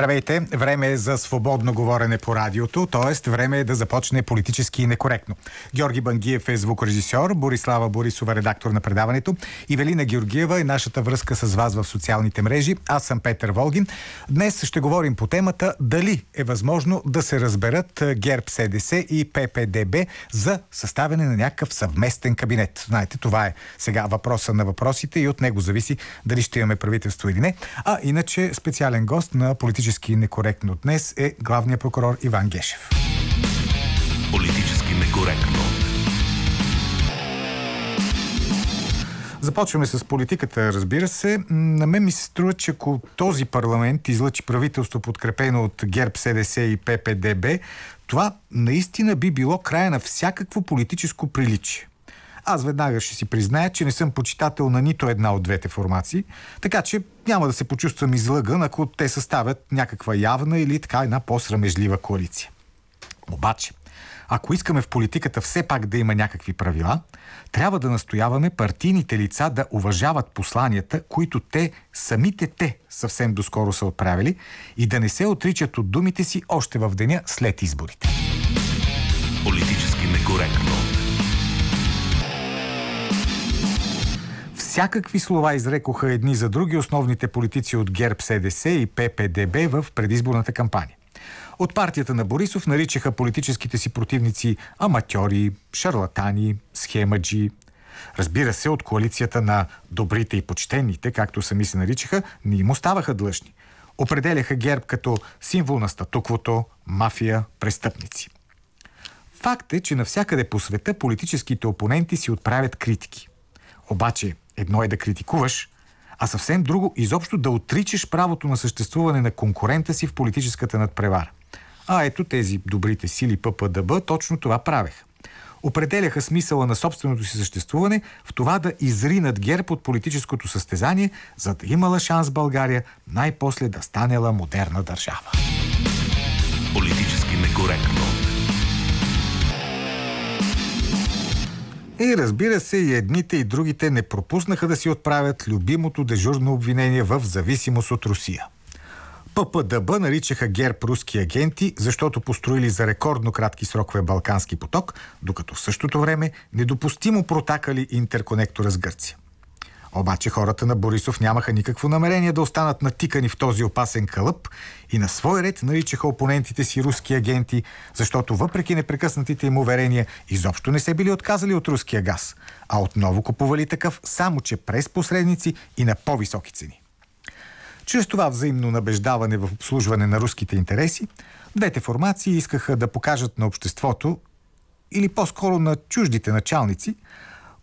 Здравейте! Време е за свободно говорене по радиото, т.е. време е да започне политически некоректно. Георги Бангиев е звукорежисьор, Борислава Борисова редактор на предаването, Ивелина Георгиева е нашата връзка с вас в социалните мрежи. Аз съм Петър Волгин. Днес ще говорим по темата дали е възможно да се разберат ГЕРБ СДС и ППДБ за съставяне на някакъв съвместен кабинет. Знаете, това е сега въпроса на въпросите и от него зависи дали ще имаме правителство или не. А иначе специален гост на политически некоректно днес е главният прокурор Иван Гешев. Политически некоректно. Започваме с политиката, разбира се. На мен ми се струва, че ако този парламент излъчи правителство, подкрепено от ГЕРБ, СДС и ППДБ, това наистина би било края на всякакво политическо приличие. Аз веднага ще си призная, че не съм почитател на нито една от двете формации, така че няма да се почувствам излъган, ако те съставят някаква явна или така една по-срамежлива коалиция. Обаче, ако искаме в политиката все пак да има някакви правила, трябва да настояваме партийните лица да уважават посланията, които те, самите те, съвсем доскоро са отправили и да не се отричат от думите си още в деня след изборите. Политически некоректно. Всякакви слова изрекоха едни за други основните политици от ГЕРБ СДС и ППДБ в предизборната кампания. От партията на Борисов наричаха политическите си противници аматьори, шарлатани, схемаджи. Разбира се, от коалицията на добрите и почтените, както сами се наричаха, не им оставаха длъжни. Определяха ГЕРБ като символ на статуквото, мафия, престъпници. Факт е, че навсякъде по света политическите опоненти си отправят критики. Обаче, едно е да критикуваш, а съвсем друго изобщо да отричаш правото на съществуване на конкурента си в политическата надпревара. А ето тези добрите сили ППДБ точно това правеха. Определяха смисъла на собственото си съществуване в това да изринат ГЕРБ от политическото състезание, за да имала шанс България най-после да станела модерна държава. Политически некоректно. И разбира се, и едните и другите не пропуснаха да си отправят любимото дежурно обвинение в зависимост от Русия. ППДБ наричаха ГЕРБ руски агенти, защото построили за рекордно кратки срокове Балкански поток, докато в същото време недопустимо протакали интерконектора с Гърция. Обаче хората на Борисов нямаха никакво намерение да останат натикани в този опасен кълъп и на свой ред наричаха опонентите си руски агенти, защото въпреки непрекъснатите им уверения, изобщо не се били отказали от руския газ, а отново купували такъв, само че през посредници и на по-високи цени. Чрез това взаимно набеждаване в обслужване на руските интереси, двете формации искаха да покажат на обществото, или по-скоро на чуждите началници,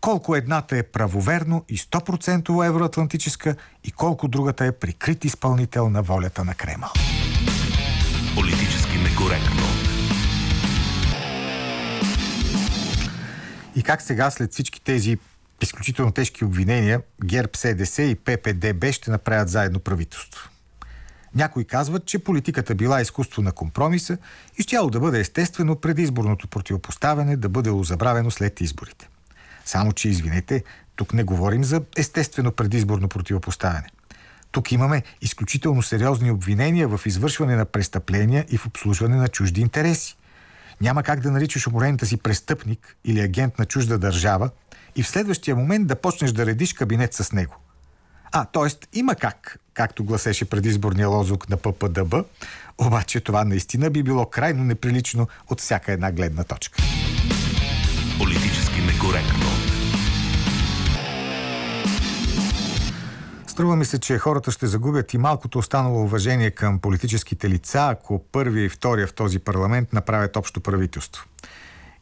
колко едната е правоверно и 100% евроатлантическа и колко другата е прикрит изпълнител на волята на Кремъл. Политически некоректно. И как сега след всички тези изключително тежки обвинения ГЕРБ, СДС и ППДБ ще направят заедно правителство? Някои казват, че политиката била изкуство на компромиса и щяло да бъде естествено предизборното противопоставяне да бъде забравено след изборите. Само, че извинете, тук не говорим за естествено предизборно противопоставяне. Тук имаме изключително сериозни обвинения в извършване на престъпления и в обслужване на чужди интереси. Няма как да наричаш уморената си престъпник или агент на чужда държава и в следващия момент да почнеш да редиш кабинет с него. А, т.е. има как, както гласеше предизборния лозунг на ППДБ, обаче това наистина би било крайно неприлично от всяка една гледна точка. Политически некоректно. Струва ми се, че хората ще загубят и малкото останало уважение към политическите лица, ако първия и втория в този парламент направят общо правителство.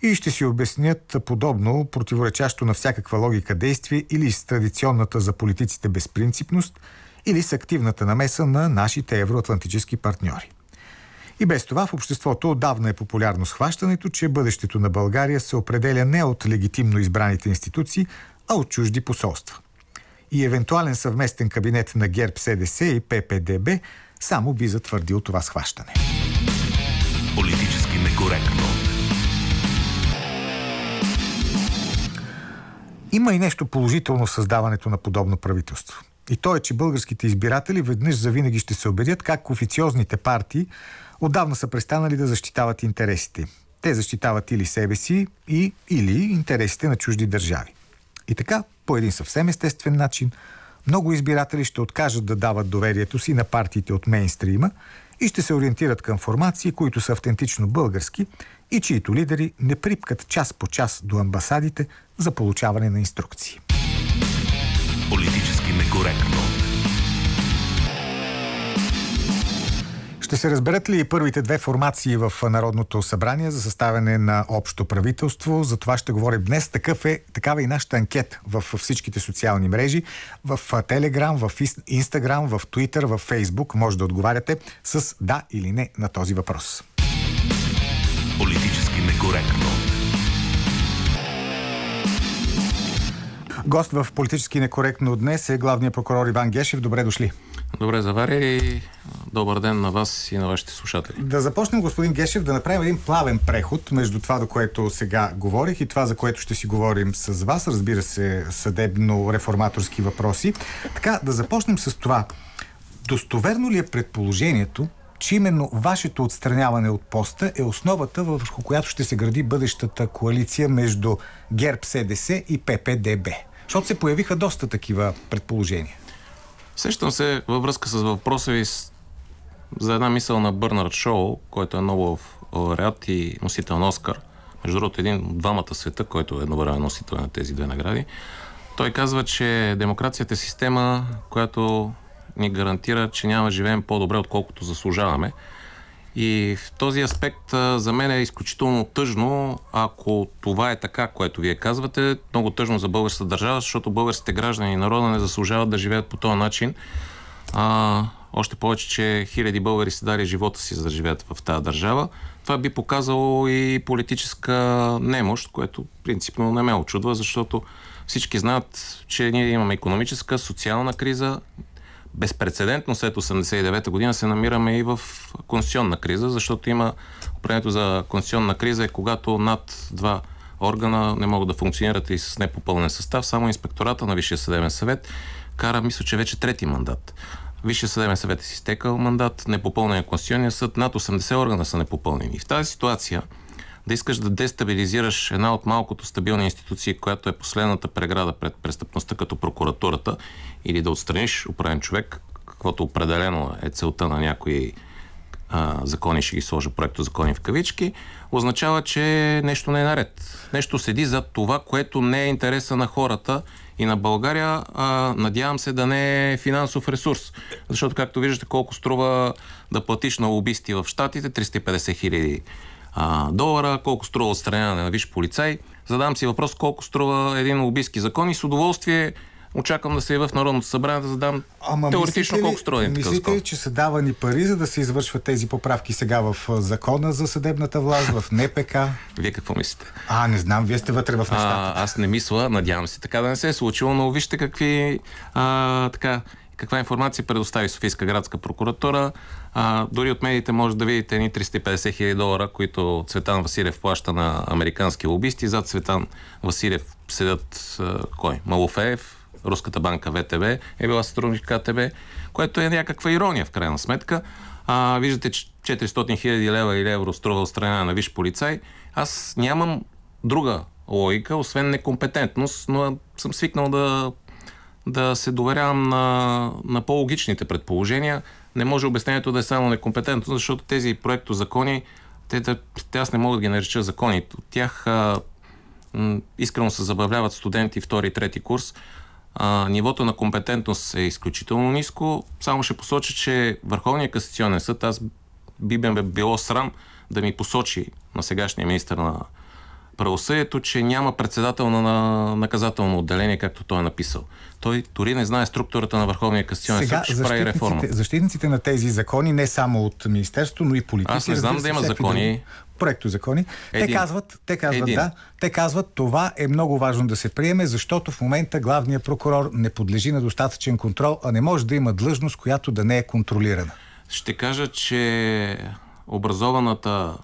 И ще си обяснят подобно, противоречащо на всякаква логика действие или с традиционната за политиците безпринципност, или с активната намеса на нашите евроатлантически партньори. И без това в обществото отдавна е популярно схващането, че бъдещето на България се определя не от легитимно избраните институции, а от чужди посолства. И евентуален съвместен кабинет на ГЕРБ, СДС и ППДБ само би затвърдил това схващане. Политически некоректно. Има и нещо положително в създаването на подобно правителство. И то е, че българските избиратели веднъж завинаги ще се убедят как официозните партии отдавна са престанали да защитават интересите. Те защитават или себе си, и, или интересите на чужди държави. И така, по един съвсем естествен начин, много избиратели ще откажат да дават доверието си на партиите от мейнстрима и ще се ориентират към формации, които са автентично български и чието лидери не припкат час по час до амбасадите за получаване на инструкции. Политически некоректно. Ще се разберат ли първите две формации в Народното събрание за съставяне на общо правителство? За това ще говорим днес. Такъв е, такава е и нашата анкет в всичките социални мрежи. В Телеграм, в Инстаграм, в Твитър, в Фейсбук може да отговаряте с да или не на този въпрос. Политически некоректно. Гост в политически некоректно днес е главният прокурор Иван Гешев. Добре дошли. Добре завари и добър ден на вас и на вашите слушатели. Да започнем, господин Гешев, да направим един плавен преход между това, до което сега говорих и това, за което ще си говорим с вас, разбира се, съдебно-реформаторски въпроси. Така, да започнем с това. Достоверно ли е предположението, че именно вашето отстраняване от поста е основата, върху която ще се гради бъдещата коалиция между ГЕРБ СДС и ППДБ? Защото се появиха доста такива предположения. Сещам се във връзка с въпроса ви за една мисъл на Бърнард Шоу, който е много лауреат и носител на Оскар. Между другото, един от двамата света, който е едновременно носител на тези две награди. Той казва, че демокрацията е система, която ни гарантира, че няма живеем по-добре, отколкото заслужаваме. И в този аспект за мен е изключително тъжно, ако това е така, което вие казвате, много тъжно за българската държава, защото българските граждани и народа не заслужават да живеят по този начин. А, още повече, че хиляди българи са дали живота си за да живеят в тази държава. Това би показало и политическа немощ, което принципно не ме очудва, защото всички знаят, че ние имаме економическа, социална криза, безпредседентно след 89-та година се намираме и в конституционна криза, защото има определението за конституционна криза е когато над два органа не могат да функционират и с непопълнен състав. Само инспектората на Висшия съдебен съвет кара, мисля, че вече трети мандат. Висшия съдебен съвет е си стекал мандат, непопълнен Конституционния съд, над 80 органа са непопълнени. И в тази ситуация да искаш да дестабилизираш една от малкото стабилни институции, която е последната преграда пред престъпността като прокуратурата или да отстраниш управен човек, каквото определено е целта на някои а, закони, ще ги сложа проекто закони в кавички, означава, че нещо не е наред. Нещо седи за това, което не е интереса на хората и на България. А, надявам се да не е финансов ресурс. Защото, както виждате, колко струва да платиш на лобисти в Штатите, 350 хиляди а, долара, колко струва отстраняване на виж полицай. Задам си въпрос колко струва един лобистки закон и с удоволствие очаквам да се в Народното събрание да задам Ама теоретично ли, колко струва един такъв закон. че са давани пари, за да се извършват тези поправки сега в закона за съдебната власт, в НПК? Вие какво мислите? А, не знам, вие сте вътре в нещата. А, аз не мисля, надявам се така да не се е случило, но вижте какви а, така, каква информация предостави Софийска градска прокуратура. А, дори от медиите може да видите ни 350 хиляди долара, които Цветан Василев плаща на американски лобисти. Зад Цветан Василев седят а, кой? Малофеев, Руската банка ВТБ е била сътрудник КТБ, което е някаква ирония в крайна сметка. А, виждате, че 400 хиляди лева или евро струва отстраняване на виш полицай. Аз нямам друга логика, освен некомпетентност, но съм свикнал да, да се доверявам на, на по-логичните предположения не може обяснението да е само некомпетентно, защото тези проекто закони, те, те, те аз не мога да ги нареча закони. От тях а, м, искрено се забавляват студенти втори и трети курс. А, нивото на компетентност е изключително ниско. Само ще посоча, че Върховният касационен съд, аз би ме било срам да ми посочи на сегашния министр на правосъдието, че няма председател на наказателно отделение, както той е написал. Той дори не знае структурата на Върховния касационен съд, ще прави реформа. Защитниците на тези закони, не само от Министерството, но и политици. Аз не знам да има закони. Проекто закони. Един. Те казват, те казват Един. да, те казват това е много важно да се приеме, защото в момента главният прокурор не подлежи на достатъчен контрол, а не може да има длъжност, която да не е контролирана. Ще кажа, че образованата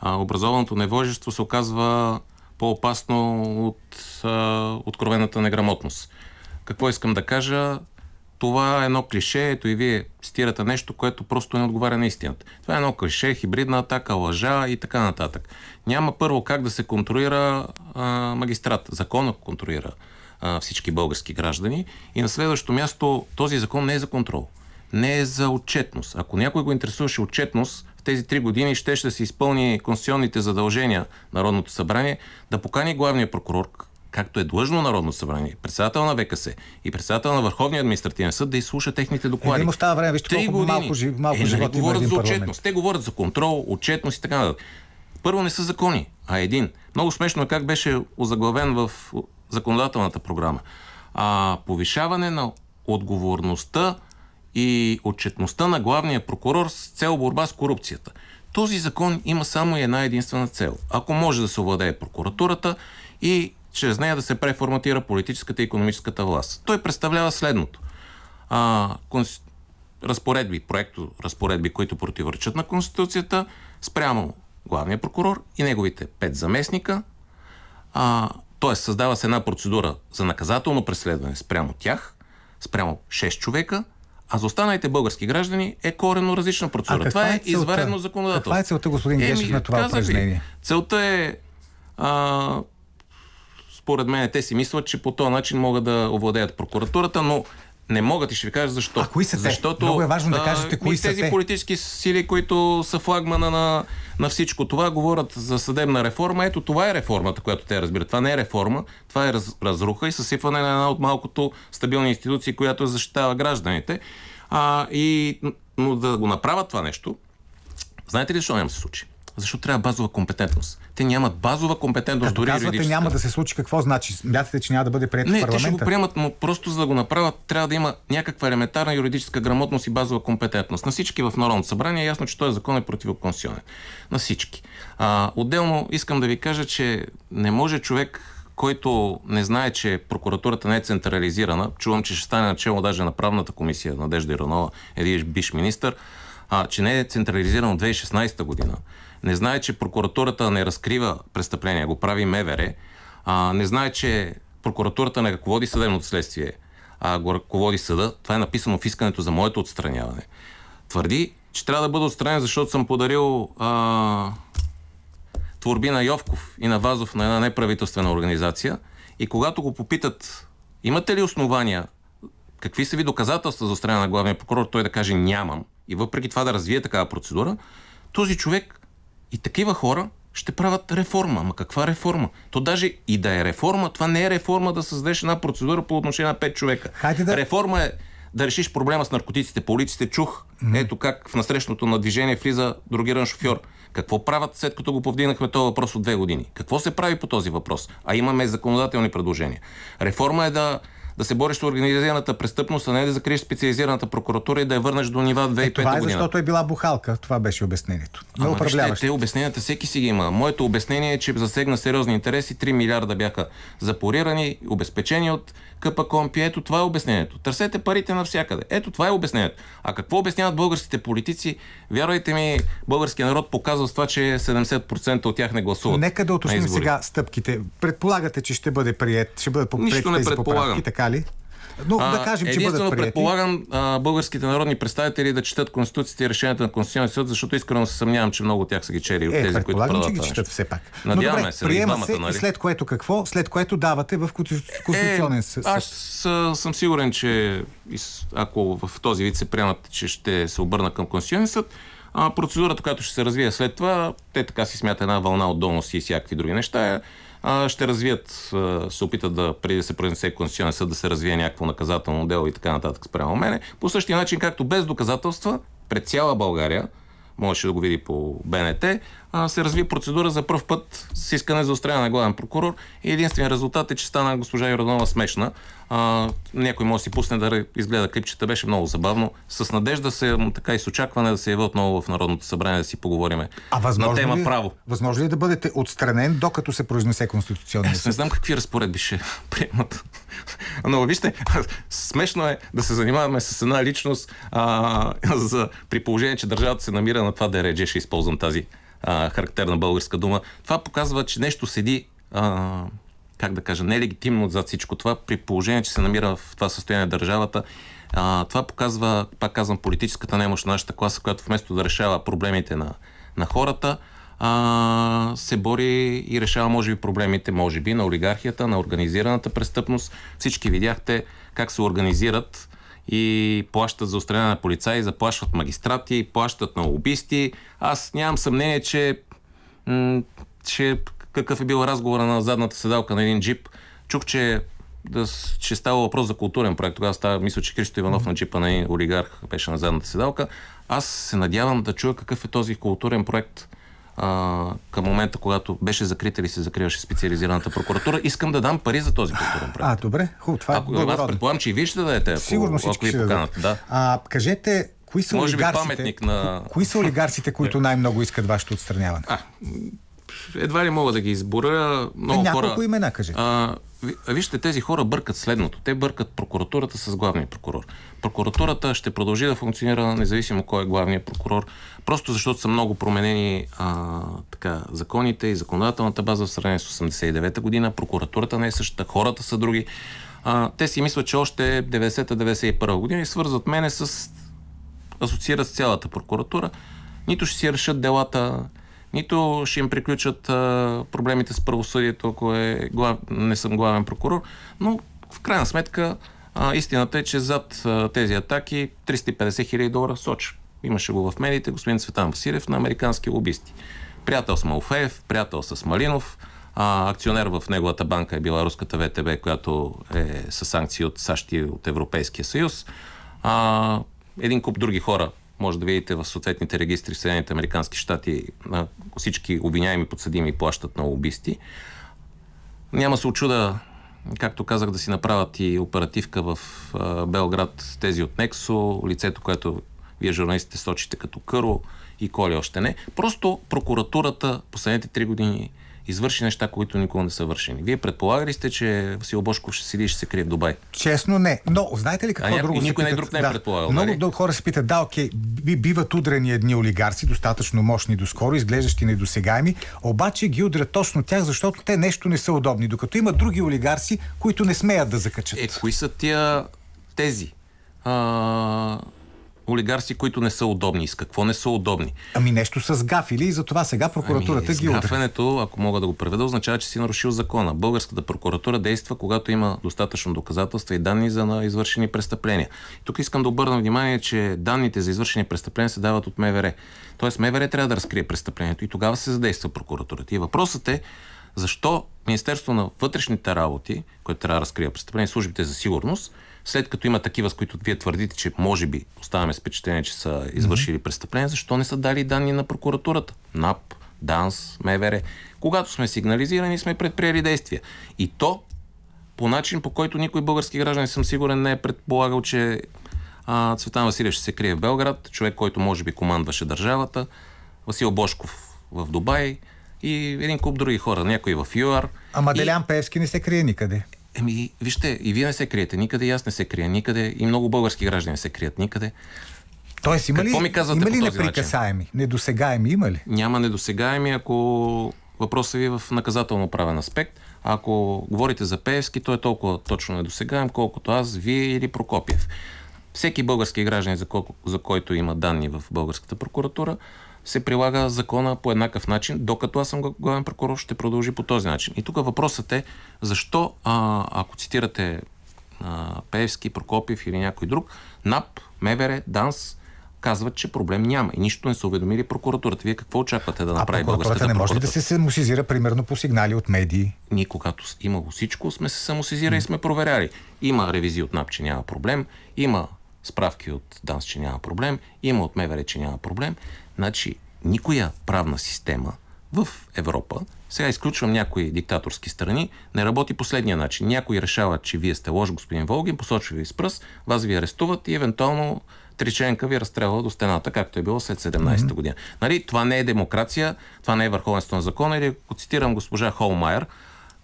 а, образованото невожество се оказва по-опасно от а, откровената неграмотност. Какво искам да кажа? това е едно клише, ето и вие цитирате нещо, което просто не отговаря на истината. Това е едно клише, хибридна атака, лъжа и така нататък. Няма първо как да се контролира а, магистрат. Закона контролира а, всички български граждани. И на следващото място този закон не е за контрол. Не е за отчетност. Ако някой го интересуваше отчетност, тези три години ще ще се изпълни конституционните задължения на Народното събрание да покани главния прокурор, както е длъжно Народно събрание, председател на ВКС и председател на Върховния административен съд да изслуша техните доклади. Е, им остава време, вижте колко малко, жи- малко е, нали живот говорят за парламент. отчетност. Те говорят за контрол, отчетност и така нататък. Първо не са закони, а един. Много смешно е как беше озаглавен в законодателната програма. А, повишаване на отговорността и отчетността на главния прокурор с цел борба с корупцията. Този закон има само една единствена цел. Ако може да се овладее прокуратурата и чрез нея да се преформатира политическата и економическата власт. Той представлява следното. А, конс... разпоредби, проекто разпоредби, които противоречат на Конституцията, спрямо главния прокурор и неговите пет заместника. А, т.е. създава се една процедура за наказателно преследване спрямо тях, спрямо 6 човека, а за останалите български граждани е коренно различна процедура. Това е е, целта? изварено законодателство. Каква е целта, господин Гешев, на това упражнение? Целта е а, според мен те си мислят, че по този начин могат да овладеят прокуратурата, но не могат и ще ви кажа защо. А кои са те? Защото, Много е важно да кажете кои са тези те. политически сили, които са флагмана на, на всичко това, говорят за съдебна реформа. Ето това е реформата, която те разбират. Това не е реформа, това е раз, разруха и съсипване на една от малкото стабилни институции, която защитава гражданите. А, и, но да го направят това нещо, знаете ли защо няма се случи? Защото трябва базова компетентност. Те нямат базова компетентност, Като дори казвате юридическа. няма да се случи, какво значи? Смятате, че няма да бъде прието в Не, те ще го парламента? приемат, но просто за да го направят, трябва да има някаква елементарна юридическа грамотност и базова компетентност. На всички в Народното събрание е ясно, че този закон е противоконституционен. На всички. А, отделно искам да ви кажа, че не може човек, който не знае, че прокуратурата не е централизирана, чувам, че ще стане начало даже на правната комисия, Надежда Иранова, един биш министър, а, че не е централизирана от 2016 година, не знае, че прокуратурата не разкрива престъпления, го прави МВР, а, не знае, че прокуратурата не ръководи съдебното следствие, а го ръководи съда. Това е написано в искането за моето отстраняване. Твърди, че трябва да бъда отстранен, защото съм подарил а, творби на Йовков и на Вазов на една неправителствена организация. И когато го попитат, имате ли основания, какви са ви доказателства за страна на главния прокурор, той да каже нямам. И въпреки това да развие такава процедура, този човек и такива хора ще правят реформа. Ама каква реформа? То даже и да е реформа, това не е реформа да създадеш една процедура по отношение на 5 човека. Хайде да- Реформа е да решиш проблема с наркотиците по улиците. Чух, mm-hmm. ето как в насрещното на движение влиза другиран шофьор. Какво правят след като го повдигнахме този въпрос от две години? Какво се прави по този въпрос? А имаме законодателни предложения. Реформа е да, да се бориш с организираната престъпност, а не да закриеш специализираната прокуратура и да я върнеш до нива 2005 Е, това е година. защото е била бухалка. Това беше обяснението. На Ама вижте, те обясненията всеки си ги има. Моето обяснение е, че засегна сериозни интереси. 3 милиарда бяха запорирани, обезпечени от КПКОМПИ. Ето това е обяснението. Търсете парите навсякъде. Ето това е обяснението. А какво обясняват българските политици? Вярвайте ми, българския народ показва с това, че 70% от тях не гласуват. Нека да уточним сега стъпките. Предполагате, че ще бъде прият, ще бъдат Нищо не предполагам. поправки, така ли? Но А, да кажем, че единствено бъдат предполагам а, българските народни представители да четат Конституцията и решенията на Конституционния съд, защото искрено се съмнявам, че много от тях са ги чели от Е, тези, които предполагам, че ги четат все пак. Надяваме Но добре, се, приема двамата, се нали? след което какво? След което давате в Конституционен съд. Е, аз а, съм сигурен, че ако в този вид се приемат, че ще се обърна към Конституционен съд, а, процедурата, която ще се развие след това, те така си смятат една вълна от доноси и всякакви други неща, а, ще развият, а, се опитат да, преди да се произнесе Конституционен съд, да се развие някакво наказателно дело и така нататък спрямо мене. По същия начин, както без доказателства, пред цяла България, можеше да го види по БНТ, а, се разви процедура за първ път с искане за отстраняване на главен прокурор и единственият резултат е, че стана госпожа Йорданова смешна. А, някой може да си пусне да изгледа клипчета, беше много забавно. С надежда се, така и с очакване да се яви отново в Народното събрание да си поговориме А възможно на тема ли, право. възможно ли е да бъдете отстранен, докато се произнесе Конституционния не съд? знам какви разпоредби ще приемат. Но вижте, смешно е да се занимаваме с една личност а, за, при положение, че държавата се намира на това да е редже, ще използвам тази а, характерна българска дума. Това показва, че нещо седи а, как да кажа, нелегитимно за всичко това, при положение, че се намира в това състояние държавата. А, това показва, пак казвам, политическата немощ на нашата класа, която вместо да решава проблемите на, на хората, а, се бори и решава, може би, проблемите, може би, на олигархията, на организираната престъпност. Всички видяхте как се организират и плащат за устранение на полицаи, заплащат магистрати, плащат на лобисти. Аз нямам съмнение, че, м- че какъв е бил разговора на задната седалка на един джип. Чух, че да, че става въпрос за културен проект. Тогава става, мисля, че Христо Иванов на джипа на един олигарх беше на задната седалка. Аз се надявам да чуя какъв е този културен проект а, към момента, когато беше закрита или се закриваше специализираната прокуратура. Искам да дам пари за този културен проект. А, добре, хубаво. Това ако, е аз предполагам, че и вие ще дадете, ако, Сигурно всички ако ви поканат. Да. А, кажете, кои са Може би паметник на- ко- Кои са олигарсите, които най-много искат вашето отстраняване? А, едва ли мога да ги изборя. Много Е, няколко хора... имена, кажете. А, ви- вижте, тези хора бъркат следното. Те бъркат прокуратурата с главния прокурор. Прокуратурата ще продължи да функционира независимо кой е главният прокурор, просто защото са много променени а, така, законите и законодателната база в сравнение с 89-та година. Прокуратурата не е същата, хората са други. А, те си мислят, че още 90-та-91 година и свързват мене с асоциират с цялата прокуратура, нито ще си решат делата, нито ще им приключат а, проблемите с правосъдието, ако е глав... не съм главен прокурор, но в крайна сметка а, истината е, че зад а, тези атаки 350 хиляди долара соча. Имаше го в медиите господин Цветан Василев на американски лобисти. Приятел с Малфеев, приятел с Малинов, а, акционер в неговата банка е била руската ВТБ, която е с санкции от САЩ и от Европейския съюз. А, един куп други хора може да видите в съответните регистри в Съединените Американски щати всички обвиняеми подсъдими плащат на лобисти. Няма се очуда, както казах, да си направят и оперативка в Белград тези от Нексо, лицето, което вие журналистите сочите като Къро и Коли още не. Просто прокуратурата последните три години извърши неща, които никога не са вършени. Вие предполагали сте, че Васил Бошков ще седи и ще се крие в Дубай? Честно не. Но знаете ли какво някой- друго никой не питат? друг не е предполагал, Много нали? хора се питат, да, окей, би, биват удрени едни олигарси, достатъчно мощни доскоро, изглеждащи недосегаеми, обаче ги удрят точно тях, защото те нещо не са удобни, докато има други олигарси, които не смеят да закачат. Е, кои са тия тези а, олигарси, които не са удобни? С какво не са удобни? Ами нещо са сгафили и затова сега прокуратурата ами, ги удря. сгафането, ако мога да го преведа, означава, че си нарушил закона. Българската прокуратура действа, когато има достатъчно доказателства и данни за на извършени престъпления. Тук искам да обърна внимание, че данните за извършени престъпления се дават от МВР. Тоест МВР трябва да разкрие престъплението и тогава се задейства прокуратурата. И въпросът е, защо Министерство на вътрешните работи, което трябва да разкрие престъпления, службите за сигурност, след като има такива, с които вие твърдите, че може би оставаме с впечатление, че са извършили престъпления, защо не са дали данни на прокуратурата? НАП, ДАНС, МВР. Когато сме сигнализирани, сме предприели действия. И то по начин, по който никой български граждан, съм сигурен, не е предполагал, че а, Цветан Василев ще се крие в Белград, човек, който може би командваше държавата, Васил Бошков в Дубай и един куп други хора, някои в ЮАР. Ама И- Делян Пеевски не се крие никъде. Еми, вижте, и вие не се криете никъде, и аз не се крия никъде, и много български граждани се крият никъде. Тоест има Какво ли, ми казвате има ли този начин? неприкасаеми, недосегаеми, има ли? Няма недосегаеми, ако въпросът ви е в наказателно правен аспект. Ако говорите за Пеевски, той е толкова точно недосегаем, колкото аз, вие или Прокопиев. Всеки български гражданин, за, колко, за който има данни в българската прокуратура, се прилага закона по еднакъв начин, докато аз съм главен прокурор, ще продължи по този начин. И тук въпросът е, защо, а, ако цитирате а, Пеевски, Прокопиев или някой друг, НАП, МВР, ДАНС казват, че проблем няма и нищо не са уведомили прокуратурата. Вие какво очаквате да А направи прокуратурата българската не може ли да се самосизира примерно по сигнали от медии? Ние, когато имало всичко, сме се самосизирали и сме проверяли. Има ревизии от НАП, че няма проблем, има справки от ДАНС, че няма проблем, има от МВР, че няма проблем. Значи, никоя правна система в Европа, сега изключвам някои диктаторски страни, не работи последния начин. Някой решава, че вие сте лош, господин Волгин, посочва ви с пръст, вас ви арестуват и евентуално Триченка ви разстрелва до стената, както е било след 17-та година. Нали, това не е демокрация, това не е върховенство на закона. Или ако цитирам госпожа Холмайер,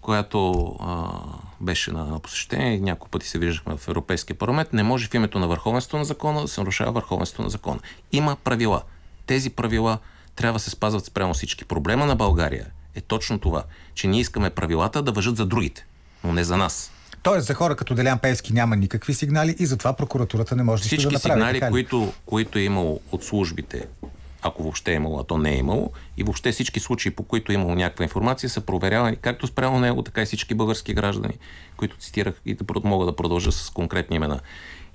която а, беше на, на посещение и няколко пъти се виждахме в Европейския парламент, не може в името на върховенство на закона да се нарушава върховенство на закона. Има правила. Тези правила трябва да се спазват спрямо всички. Проблема на България е точно това, че ние искаме правилата да въжат за другите. но не за нас. Тоест за хора като Делян Певски няма никакви сигнали и затова прокуратурата не може Всички да направи. сигнали, така ли? които, които е имало от службите, ако въобще е имало, а то не е имало, и въобще всички случаи, по които е имало някаква информация, са проверявани както спрямо него, така и всички български граждани, които цитирах и да прод- мога да продължа с конкретни имена.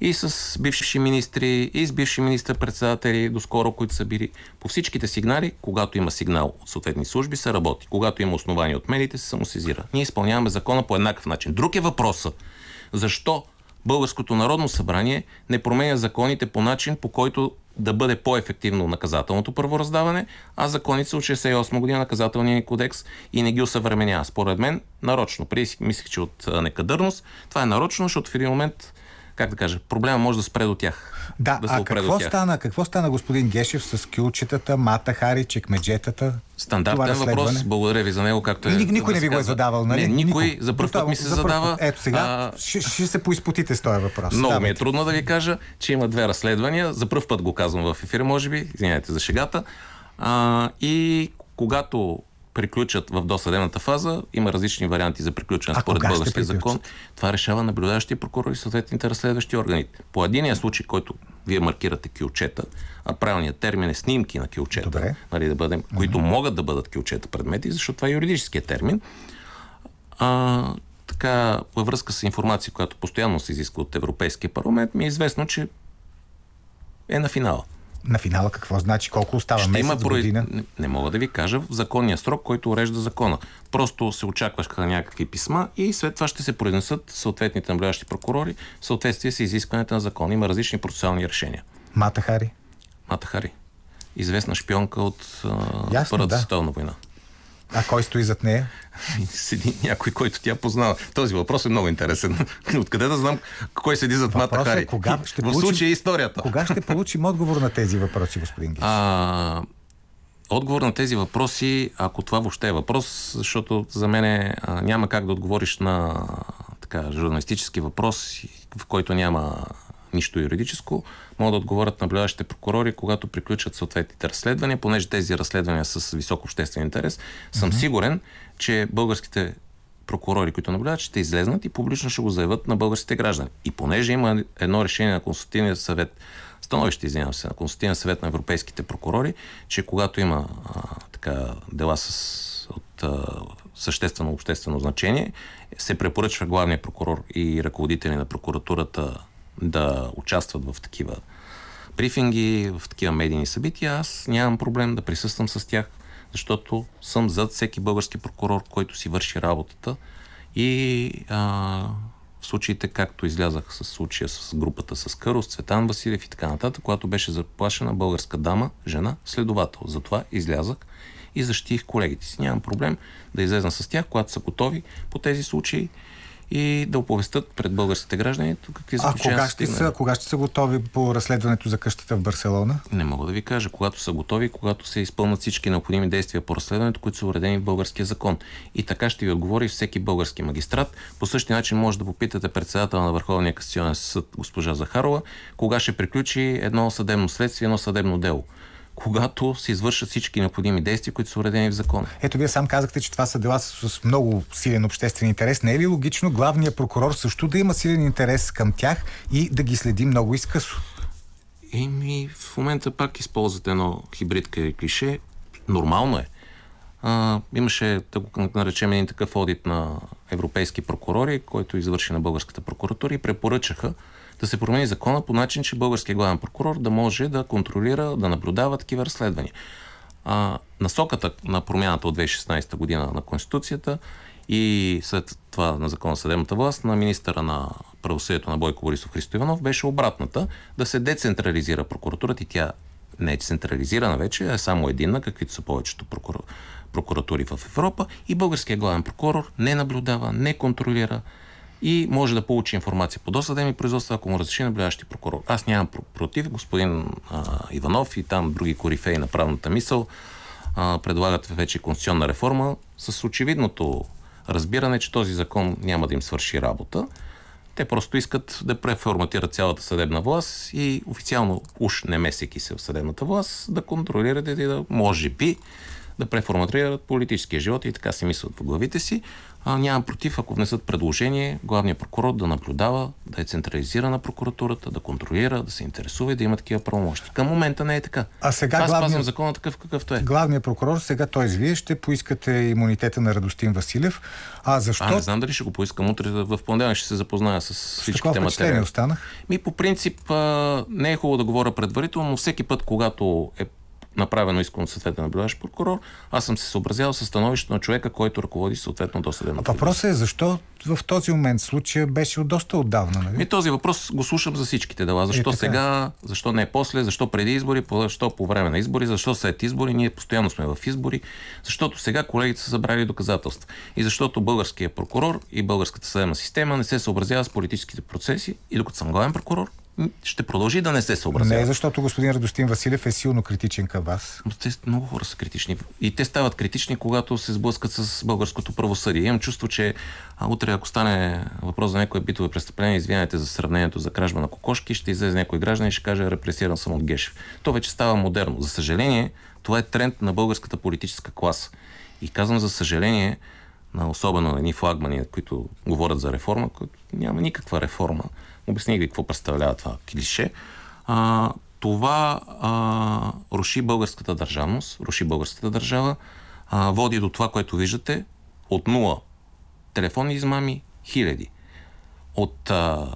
И с бивши министри, и с бивши министър-председатели, доскоро, които са били. По всичките сигнали, когато има сигнал от съответни служби, се работи. Когато има основания от медиите, се самосезира. Ние изпълняваме закона по еднакъв начин. Друг е въпросът. Защо Българското народно събрание не променя законите по начин, по който да бъде по-ефективно наказателното правораздаване, а законите от 68 година наказателния кодекс и не ги усъвременява. Според мен, нарочно. Преди мислех, че от некадърност. Това е нарочно, защото в един момент, как да кажа, проблема може да спре до тях. Да, да се а какво стана, какво стана господин Гешев с кюлчетата, Мата Хари, чекмеджетата? Стандартен въпрос. Благодаря ви за него, както е. Ни- никой не ви го е задавал, нали? Не, никой. Никой. За първ път ми се задава. Ето сега а, ще, ще се поизпотите с този въпрос. Много ми е Давайте. трудно да ви кажа, че има две разследвания. За първ път го казвам в ефира, може би. Извинявайте за шегата. А, и когато приключат в досъдебната фаза, има различни варианти за приключване А според българския закон. Това решава наблюдаващия прокурор и съответните разследващи органи. По единия случай, който вие маркирате кюлчета, а правилният термин е снимки на кюлчета, Добре. нали, да бъдем, които могат да бъдат кюлчета предмети, защото това е юридическият термин. А, така, във връзка с информация, която постоянно се изисква от Европейския парламент, ми е известно, че е на финала. На финала какво значи? Колко остава? Ще Месец, има произ... година? не, не мога да ви кажа в законния срок, който урежда закона. Просто се очакваха някакви писма и след това ще се произнесат съответните наблюдаващи прокурори в съответствие с изискването на закона. Има различни процесуални решения. Мата Хари? Мата Хари. Известна шпионка от а, Ясно, Първата да. световна война. А кой стои зад нея? Седи някой, който тя познава. Този въпрос е много интересен. Откъде да знам кой седи зад Мата Въпросът е Хари? кога ще в получим- случая е историята. Кога ще получим отговор на тези въпроси, господин Гешев? А, отговор на тези въпроси, ако това въобще е въпрос, защото за мен е, няма как да отговориш на така, журналистически въпрос, в който няма нищо юридическо, могат да отговорят наблюдаващите прокурори, когато приключат съответните разследвания, понеже тези разследвания са с висок обществен интерес. Съм сигурен, че българските прокурори, които наблюдават, ще излезнат и публично ще го заявят на българските граждани. И понеже има едно решение на Консултативния съвет, становище, извинявам се, на Консултативния съвет на европейските прокурори, че когато има а, така дела с, от а, съществено обществено значение, се препоръчва главния прокурор и ръководители на прокуратурата да участват в такива брифинги, в такива медийни събития. Аз нямам проблем да присъствам с тях, защото съм зад всеки български прокурор, който си върши работата и а, в случаите, както излязах с случая с групата с Кърос, Цветан Василев и така нататък, когато беше заплашена българска дама, жена, следовател. Затова излязах и защитих колегите си. Нямам проблем да излезна с тях, когато са готови по тези случаи и да оповестят пред българските граждани какви А заключения кога са ще, са, кога ще са готови по разследването за къщата в Барселона? Не мога да ви кажа. Когато са готови, когато се изпълнат всички необходими действия по разследването, които са уредени в българския закон. И така ще ви отговори всеки български магистрат. По същия начин може да попитате председател на Върховния касационен съд госпожа Захарова, кога ще приключи едно съдебно следствие, едно съдебно дело. Когато се извършат всички необходими действия, които са уредени в закона. Ето, вие сам казахте, че това са дела с, много силен обществен интерес. Не е ли логично главният прокурор също да има силен интерес към тях и да ги следи много изкъсо? Еми, в момента пак използвате едно хибридка или клише. Нормално е. А, имаше, да наречем, един такъв одит на европейски прокурори, който извърши на българската прокуратура и препоръчаха да се промени закона по начин, че българският главен прокурор да може да контролира, да наблюдава такива разследвания. А, насоката на промяната от 2016 година на Конституцията и след това на закона за съдебната власт на министъра на правосъдието на Бойко Борисов Христо Иванов беше обратната да се децентрализира прокуратурата и тя не е централизирана вече, а е само единна, каквито са повечето прокур... прокуратури в Европа и българският главен прокурор не наблюдава, не контролира и може да получи информация по досъдебни производства, ако му разреши наблюдаващи прокурор. Аз нямам про- против господин а, Иванов и там други корифеи на правната мисъл а, предлагат вече конституционна реформа с очевидното разбиране, че този закон няма да им свърши работа. Те просто искат да преформатират цялата съдебна власт и официално, уж не месеки се в съдебната власт, да контролират и да може би да преформатират политическия живот и така си мислят в главите си. А, нямам против, ако внесат предложение, главният прокурор да наблюдава, да е централизирана прокуратурата, да контролира, да се интересува и да има такива правомощи. Към момента не е така. А сега Аз главният- спазвам закона такъв какъвто е. Главният прокурор, сега той вие ще поискате имунитета на Радостин Василев. А защо? А, не знам дали ще го поискам утре. В понеделник ще се запозная с всичките материали. останах. Ми по принцип не е хубаво да говоря предварително, но всеки път, когато е направено искане от съответен наблюдаващ прокурор, аз съм се съобразял с становището на човека, който ръководи съответно досъдебно. Въпросът е защо в този момент случая беше от доста отдавна, нали? И този въпрос го слушам за всичките дела. Защо Е, така е. сега, защо не после, защо преди избори, защо по време на избори, защо след избори, ние постоянно сме в избори, защото сега колегите са забрали доказателства. И защото българският прокурор и българската съдебна система не се съобразява с политическите процеси и докато съм главен прокурор, ще продължи да не се съобразява. Не защото господин Радостин Василев е силно критичен към вас. Но те, много хора са критични. И те стават критични, когато се сблъскат с българското правосъдие. Имам чувство, че а, утре, ако стане въпрос за някое битове престъпление, извинявайте за сравнението за кражба на кокошки, ще излезе някой граждан и ще каже репресиран съм от Гешев. То вече става модерно. За съжаление, това е тренд на българската политическа класа. И казвам за съжаление, на особено на едни флагмани, които говорят за реформа, които няма никаква реформа. Обясних ви какво представлява това клише. А, това а, руши българската държавност, руши българската държава, а, води до това, което виждате, от нула телефонни измами, хиляди. От а,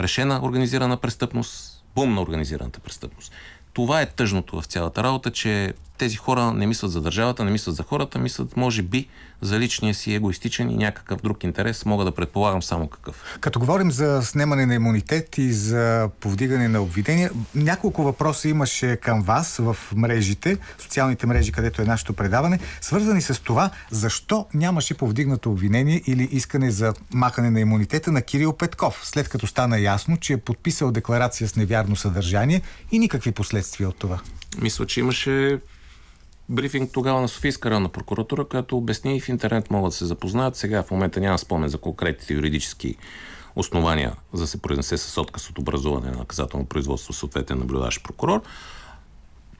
решена организирана престъпност, бум на организираната престъпност. Това е тъжното в цялата работа, че тези хора не мислят за държавата, не мислят за хората, мислят, може би, за личния си егоистичен и някакъв друг интерес. Мога да предполагам само какъв. Като говорим за снемане на имунитет и за повдигане на обвинения, няколко въпроса имаше към вас в мрежите, социалните мрежи, където е нашето предаване, свързани с това, защо нямаше повдигнато обвинение или искане за махане на имунитета на Кирил Петков, след като стана ясно, че е подписал декларация с невярно съдържание и никакви последствия от това. Мисля, че имаше брифинг тогава на Софийска районна прокуратура, която обясни и в интернет могат да се запознаят. Сега в момента няма спомен за конкретните юридически основания за да се произнесе с отказ от образуване на наказателно производство съответен наблюдаващ прокурор.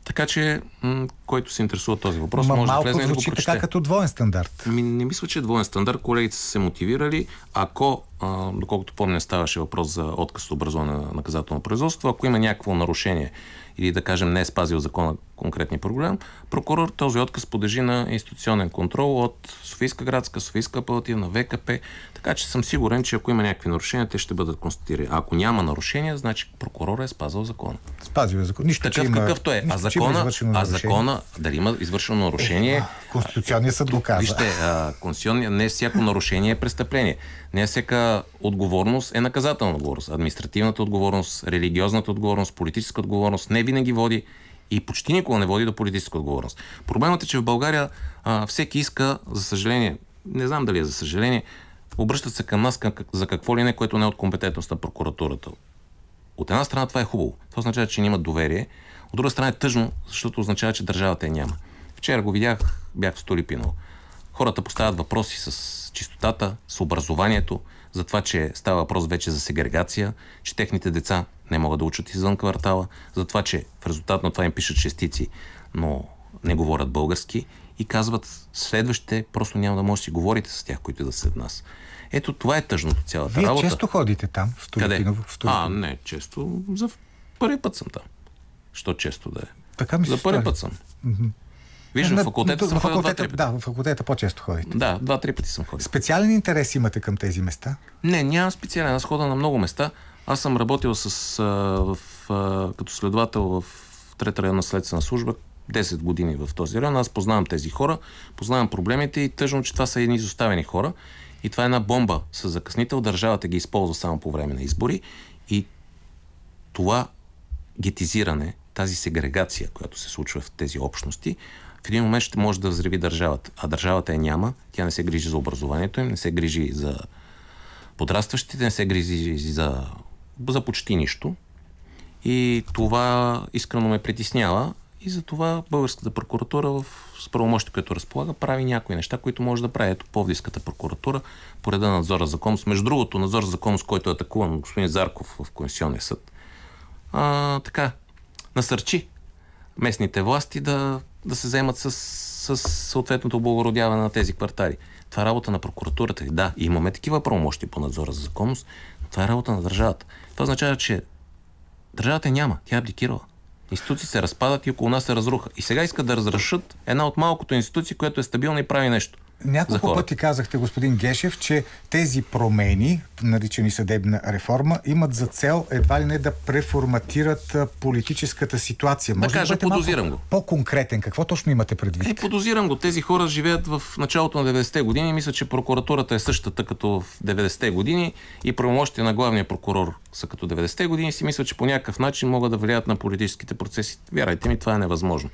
Така че, м- който се интересува този въпрос, Ма може да влезе и да го прочете. така като двоен стандарт. Ми, не мисля, че е двоен стандарт. Колегите са се мотивирали. Ако, а, доколкото помня, ставаше въпрос за отказ от образуване на наказателно производство, ако има някакво нарушение или да кажем не е спазил закона конкретния проблем, прокурор този отказ подлежи на институционен контрол от Софийска градска, Софийска апелативна, ВКП. Така че съм сигурен, че ако има някакви нарушения, те ще бъдат констатирани. А ако няма нарушения, значи прокурор е спазал закона. Спазил е закон. Нищо, Такъв има, какъвто е. А нищо, има закона, а закона, дали има извършено нарушение, Конституционният съд го казва. Вижте, а, конституционния, не всяко нарушение е престъпление. Не всяка отговорност е наказателна отговорност. Административната отговорност, религиозната отговорност, политическа отговорност не винаги води и почти никога не води до политическа отговорност. Проблемът е, че в България а, всеки иска, за съжаление, не знам дали е за съжаление, обръщат се към нас към, за какво ли не, което не е от компетентност на прокуратурата. От една страна това е хубаво. Това означава, че нямат доверие. От друга страна е тъжно, защото означава, че държавата я няма. Вчера го видях, бях в Столипиново. Хората поставят въпроси с чистотата, с образованието, за това, че става въпрос вече за сегрегация, че техните деца не могат да учат извън квартала, за това, че в резултат на това им пишат шестици, но не говорят български и казват следващите просто няма да може да си говорите с тях, които да са след нас. Ето това е тъжното цялата Вие работа. често ходите там, в Къде? Столипиново. В А, Столипиново. не, често. За първи път съм там. Що често да е? Така ми За първи път съм. Виж, На- в факултета на- съм ходил два-три пъти. Да, в факултета по-често ходите. Да, два-три пъти съм ходил. Специален интерес имате към тези места? Не, нямам специален. Аз хода на много места. Аз съм работил с, а, в, а, като следовател в трета районна следствена служба 10 години в този район. Аз познавам тези хора, познавам проблемите и тъжно, че това са едни изоставени хора. И това е една бомба с закъснител. Държавата ги използва само по време на избори. И това гетизиране, тази сегрегация, която се случва в тези общности, в един момент ще може да взриви държавата. А държавата я няма. Тя не се грижи за образованието им, не се грижи за подрастващите, не се грижи за, за почти нищо. И това искрено ме притеснява. И затова българската прокуратура в правомощи, което разполага, прави някои неща, които може да прави. Ето Повдивската прокуратура, по реда на надзора за законност. Между другото, надзор за законност, който е атакуван господин Зарков в Конституционния съд, а, така, насърчи местните власти да, да се заемат с с съответното облагородяване на тези квартали. Това е работа на прокуратурата. И Да, имаме такива правомощи по надзора за законност, но това е работа на държавата. Това означава, че държавата няма. Тя е абдикирала. Институции се разпадат и около нас се разруха. И сега искат да разрешат една от малкото институции, която е стабилна и прави нещо. Няколко пъти казахте, господин Гешев, че тези промени, наричани съдебна реформа, имат за цел едва ли не да преформатират политическата ситуация. Може ли кажа, малко подозирам го. По-конкретен, какво точно имате предвид? Е, подозирам го. Тези хора живеят в началото на 90-те години. Мисля, че прокуратурата е същата като в 90-те години и правомощите на главния прокурор са като 90-те години. Си мисля, че по някакъв начин могат да влияят на политическите процеси. Вярвайте ми, това е невъзможно.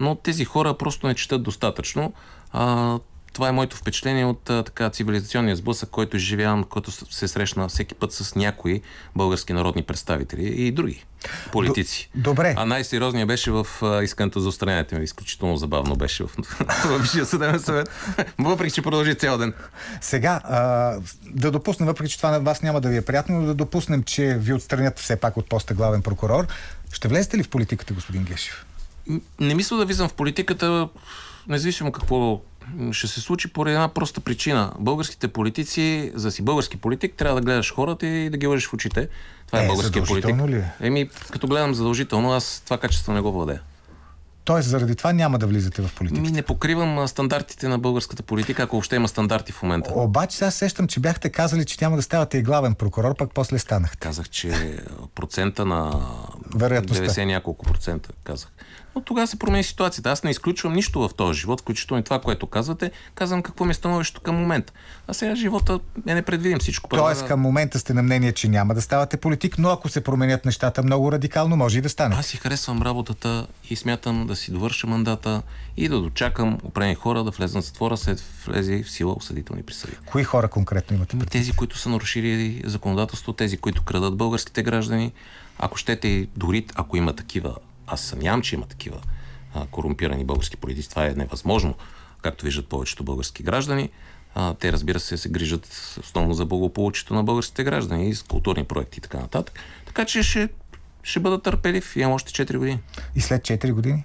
Но тези хора просто не четат достатъчно. А, това е моето впечатление от а, така цивилизационния сблъсък, който изживявам, който се срещна всеки път с някои български народни представители и други политици. Добре. А най-сериозният беше в а, искането за устраняването ми. Изключително забавно беше в, в Висшия съдебен съвет. Въпреки, че продължи цял ден. Сега, а, да допуснем, въпреки че това на вас няма да ви е приятно, но да допуснем, че ви отстранят все пак от поста главен прокурор. Ще влезете ли в политиката, господин Гешев? Не мисля да влизам в политиката, независимо какво ще се случи, поради една проста причина. Българските политици, за да си български политик, трябва да гледаш хората и да ги лъжеш в очите. Това е, Е, българския политик. ли е? Еми, като гледам задължително, аз това качество не го владея. Тоест, заради това няма да влизате в политиката. Ми не покривам стандартите на българската политика, ако въобще има стандарти в момента. Обаче аз сещам, че бяхте казали, че няма да ставате и главен прокурор, пък после станахте. Казах, че процента на Вероятността. 90 няколко процента, казах. Но тогава се промени ситуацията. Аз не изключвам нищо в този живот, включително и това, което казвате. Казвам какво ми е становището към момента. А сега живота е непредвидим всичко. Тоест, към момента сте на мнение, че няма да ставате политик, но ако се променят нещата много радикално, може и да стане. Аз си харесвам работата и смятам да си довърша мандата и да дочакам определени хора да влезнат в затвора след влезе в сила осъдителни присъди. Кои хора конкретно имате? Ами Тези, които са нарушили законодателство, тези, които крадат българските граждани, ако щете и дори ако има такива, аз съмнявам, че има такива а, корумпирани български политици, това е невъзможно, както виждат повечето български граждани. А, те, разбира се, се грижат основно за благополучието на българските граждани и с културни проекти и така нататък. Така че ще, ще бъда търпелив. Имам още 4 години. И след 4 години?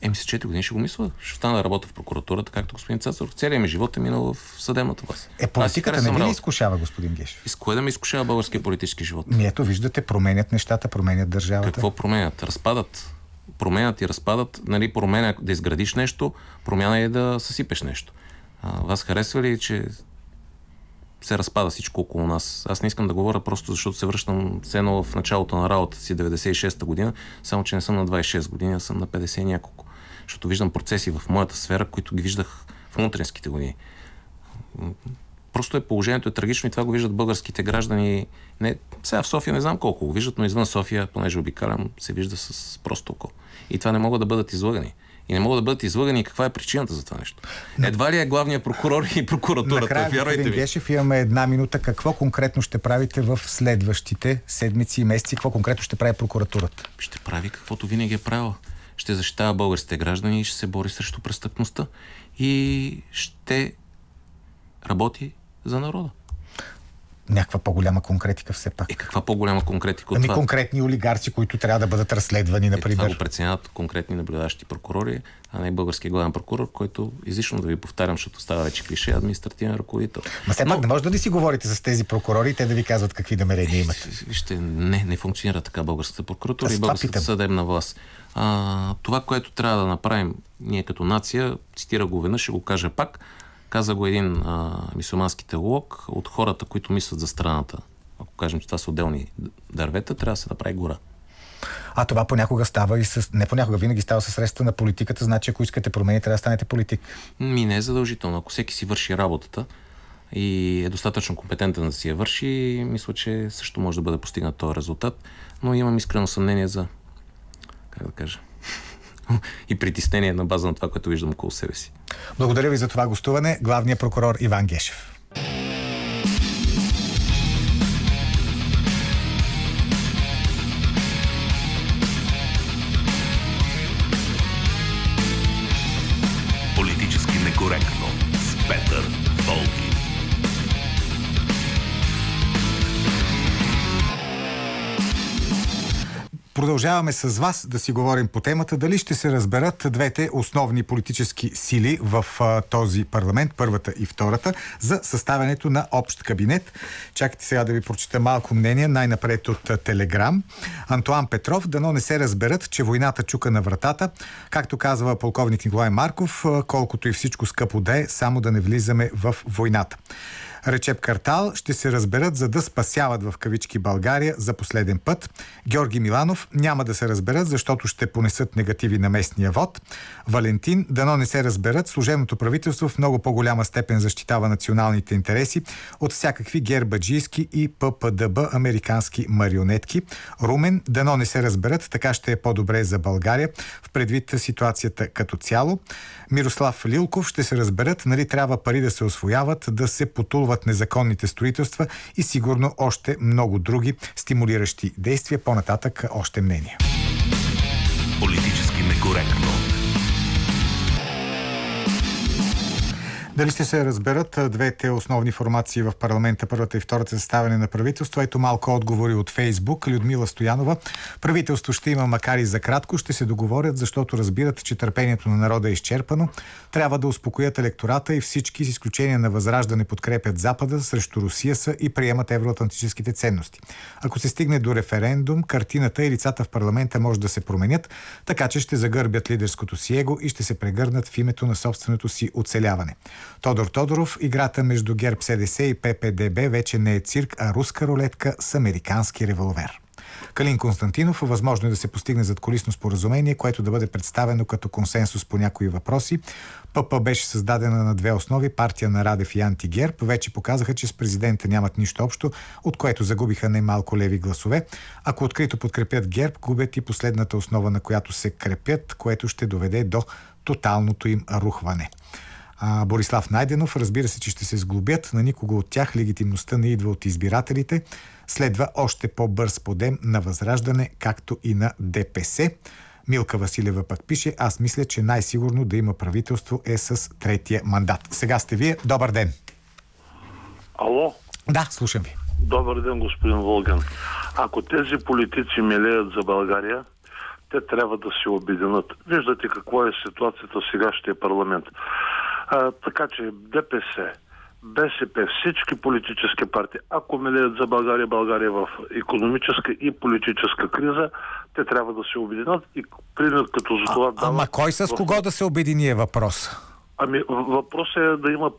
Еми, с 4 години ще го мисля. Ще остана да работя в прокуратурата, както господин Цацаров. Целият ми живот е минал в съдебната власт. Е, политиката не ви ли изкушава, господин Гешев? И с кое да ме изкушава българския политически живот? Ми ето, виждате, променят нещата, променят държавата. Какво променят? Разпадат. Променят и разпадат. Нали, променя да изградиш нещо, промяна е да съсипеш нещо. А, вас харесва ли, че се разпада всичко около нас? Аз не искам да говоря просто защото се връщам все едно в началото на работата си 96-та година, само че не съм на 26 години, а съм на 50 и няколко. Защото виждам процеси в моята сфера, които ги виждах в мутринските години. Просто е положението е трагично и това го виждат българските граждани. Не, сега в София не знам колко го виждат, но извън София, понеже обикалям, се вижда с просто око. И това не могат да бъдат излъгани. И не могат да бъдат излъгани. Каква е причината за това нещо? Едва ли е главният прокурор и прокуратурата? Накрая, Вярвайте ми. Гешев, имаме една минута. Какво конкретно ще правите в следващите седмици и месеци? Какво конкретно ще прави прокуратурата? Ще прави каквото винаги е правила. Ще защитава българските граждани и ще се бори срещу престъпността. И ще работи за народа. Някаква по-голяма конкретика все пак. Е, каква по-голяма конкретика Ами това? конкретни олигарци, които трябва да бъдат разследвани, Е, това например. го преценяват конкретни наблюдаващи прокурори, а не българския главен прокурор, който излишно да ви повтарям, защото става вече клише, административен ръководител. Ма все пак не може да ли си говорите с тези прокурори и те да ви казват какви намерения имат? Вижте, не, не функционира така българската прокуратура и това българската питам. съдебна власт. А, това, което трябва да направим ние като нация, цитира го веднъж, ще го кажа пак, каза го един а, мисулмански теолог, от хората, които мислят за страната, ако кажем, че това са отделни дървета, трябва да се направи гора. А това понякога става и с... Не понякога, винаги става със средства на политиката, значи ако искате промени, трябва да станете политик. Ми не е задължително. Ако всеки си върши работата и е достатъчно компетентен да си я върши, мисля, че също може да бъде постигнат този резултат. Но имам искрено съмнение за, как да кажа, и притеснение на база на това, което виждам около себе си. Благодаря ви за това гостуване, главният прокурор Иван Гешев. Продължаваме с вас да си говорим по темата. Дали ще се разберат двете основни политически сили в а, този парламент, първата и втората, за съставянето на общ кабинет. Чакайте сега да ви прочита малко мнение, най-напред от а, Телеграм. Антуан Петров, дано не се разберат, че войната чука на вратата. Както казва полковник Николай Марков, а, колкото и всичко скъпо да е, само да не влизаме в войната. Речеп Картал ще се разберат за да спасяват в кавички България за последен път. Георги Миланов няма да се разберат, защото ще понесат негативи на местния вод. Валентин, дано не се разберат, служебното правителство в много по-голяма степен защитава националните интереси от всякакви гербаджийски и ППДБ американски марионетки. Румен, дано не се разберат, така ще е по-добре за България в предвид ситуацията като цяло. Мирослав Лилков ще се разберат, нали трябва пари да се освояват, да се потулват незаконните строителства и сигурно още много други стимулиращи действия. По-нататък още мнение. Политически некоректно. Дали ще се разберат двете основни формации в парламента, първата и втората съставяне на правителство? Ето малко отговори от Фейсбук. Людмила Стоянова. Правителство ще има, макар и за кратко, ще се договорят, защото разбират, че търпението на народа е изчерпано. Трябва да успокоят електората и всички, с изключение на възраждане, подкрепят Запада срещу Русия са и приемат евроатлантическите ценности. Ако се стигне до референдум, картината и лицата в парламента може да се променят, така че ще загърбят лидерското си его и ще се прегърнат в името на собственото си оцеляване. Тодор Тодоров, играта между ГЕРБ СДС и ППДБ вече не е цирк, а руска рулетка с американски револвер. Калин Константинов, възможно е да се постигне зад колисно споразумение, което да бъде представено като консенсус по някои въпроси. ПП беше създадена на две основи, партия на Радев и антигерб. Вече показаха, че с президента нямат нищо общо, от което загубиха немалко леви гласове. Ако открито подкрепят герб, губят и последната основа, на която се крепят, което ще доведе до тоталното им рухване а, Борислав Найденов. Разбира се, че ще се сглобят. На никого от тях легитимността не идва от избирателите. Следва още по-бърз подем на Възраждане, както и на ДПС. Милка Василева пък пише, аз мисля, че най-сигурно да има правителство е с третия мандат. Сега сте вие. Добър ден. Ало? Да, слушам ви. Добър ден, господин Волган. Ако тези политици милеят за България, те трябва да се обединят. Виждате какво е ситуацията в сегашния парламент. А, така че ДПС, БСП, всички политически партии, ако милеят за България, България в економическа и политическа криза, те трябва да се обединят и пример като за това... А, ама кой с кого да се обедини е въпрос? Ами въпросът е да има,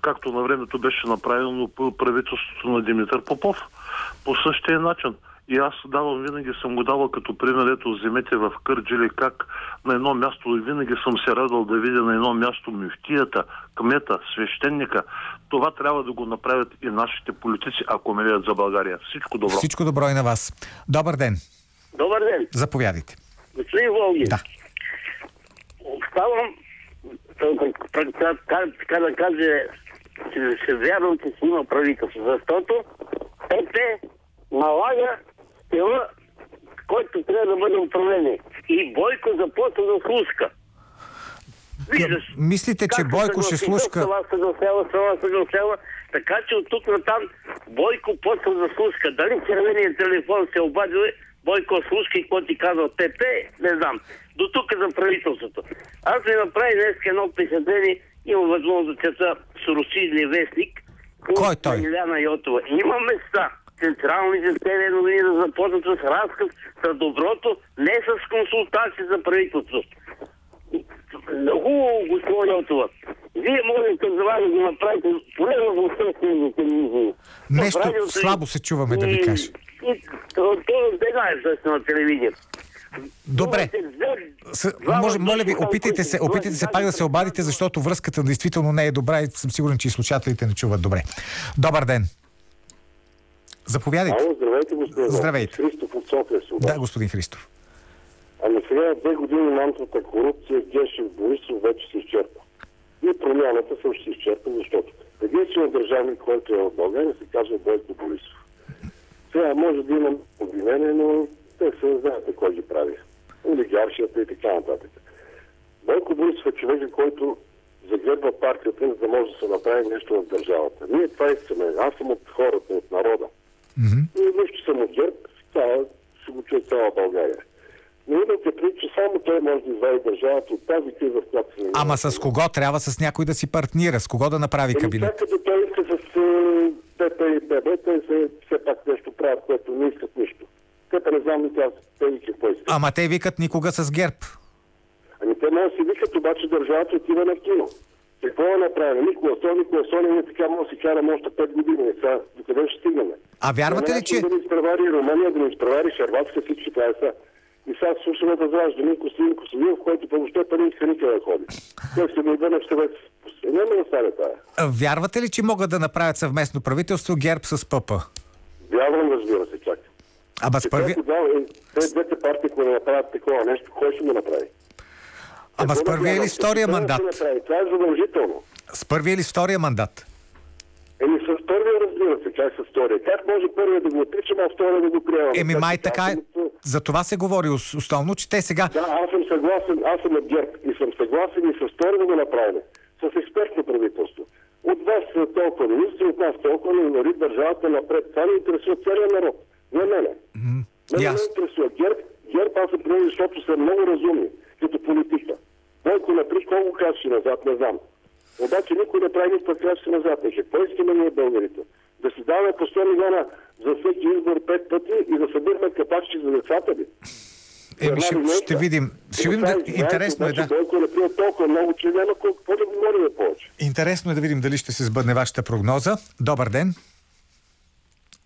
както на времето беше направено правителството на Димитър Попов, по същия начин. И аз давам, винаги съм го давал като пример, ето вземете в Кърджили как на едно място, и винаги съм се радвал да видя на едно място мюфтията, кмета, свещеника. Това трябва да го направят и нашите политици, ако милеят за България. Всичко добро. Всичко добро и на вас. Добър ден. Добър ден. Заповядайте. Господин Волгин. Да. Ставам, така да кажа, че се вярвам, че си има правителство, защото ПП налага стила, който трябва да бъде управление. И Бойко започва да слушка. Виждаш, Мислите, че Бойко ще слушка... Това съгласява, това съгласява. Така че от тук на там Бойко почва да слушка. Дали червеният телефон се обадил, Бойко слушка и какво ти казва ТП, не знам. До тук за правителството. Аз ми направи днес едно впечатление, имам възможност да чета с Русийния вестник. Кой той? Иляна Йотова. Има места централните ТВ новини да започнат с разказ за доброто, не с консултации за правителство. Хубаво, господин Йотова. Вие можете за вас да го направите поне в обществените телевизии. Нещо и- слабо се чуваме, да ви и- кажа. и- то една е обществена телевизия. Добре. С, може, моля ви, опитайте се, опитайте се пак да се обадите, защото връзката действително не е добра и съм сигурен, че и слушателите не чуват добре. Добър ден. Заповядайте. Ало, здравейте, господин. Здравейте. Христов от София обажда. Да, господин Христов. Ами сега две години мантрата корупция, Гешев, Борисов вече се изчерпа. И промяната също се изчерпа, защото единствено държавник, който е в България, се казва Бойко Борисов. Сега може да има обвинение, но те се знаете кой ги прави. Олигаршията и така нататък. Бойко Борисов е човек, който загребва партията, за да може да се направи нещо в държавата. Ние това искаме. Аз съм от хората, от народа. И нищо съм от ГЕРБ, това ще го от цяла България. Но имате предвид, че само той може да извади държавата от тази криза, в която се. Ама с кого? Трябва с някой да си партнира. С кого да направи Еми, кабинет? като той иска с е, ПП и ББ, те се, все пак нещо правят, което не искат нищо. Те не знам ли те и какво искат. Ама те викат никога с ГЕРБ. Ами те могат да си викат, обаче държавата отива на кино. Какво е направено? Никола Сон, Никола Сон, ние така може да си караме още 5 години. Сега, докъде ще стигнем? А вярвате ли, че... Да ни изпревари Румъния, да ни изпревари Шарватска, всички това е сега. И сега слушаме да Възраждане, Костин Костадинов, който въобще па не иска никъде да ходи. Той се ми върне в съвет. Няма да стане това. Вярвате ли, че могат да направят съвместно правителство ГЕРБ с ПП? Вярвам, разбира се, чак. Ама с първи... Те, тогава, е, те двете партии, не направят такова нещо, кой ще го направи? Ама с първия или втория да мандат? Това е задължително. С първия или с втория мандат? Еми с първия разбира се, как с втория. Как може първия да го отричам, а втория да го приемам? Еми Как май така? така е. За това се говори ос- основно, че те сега... Да, аз съм съгласен, аз съм от ГЕРБ и съм съгласен и с втория да го направим. С експертно правителство. От вас толкова министри, от нас толкова не върви държавата напред. Това не интересува целият народ. Не мене. Мене не ясно. интересува. ГЕРБ, ГЕРБ аз съм приемал, защото са много разумни като политика. Бойко напри колко крачи назад, не знам. Обаче никой не прави никаква крачка назад. Е, какво искаме ние българите? Да си даваме по 100 милиона за всеки избор пет пъти и да събираме капачки за децата ли? Еми ще, ще видим. Ще видим, да... интересно е, да. Бойко е направил толкова много, че няма какво да говорим повече. Интересно е да видим дали ще се сбъдне вашата прогноза. Добър ден.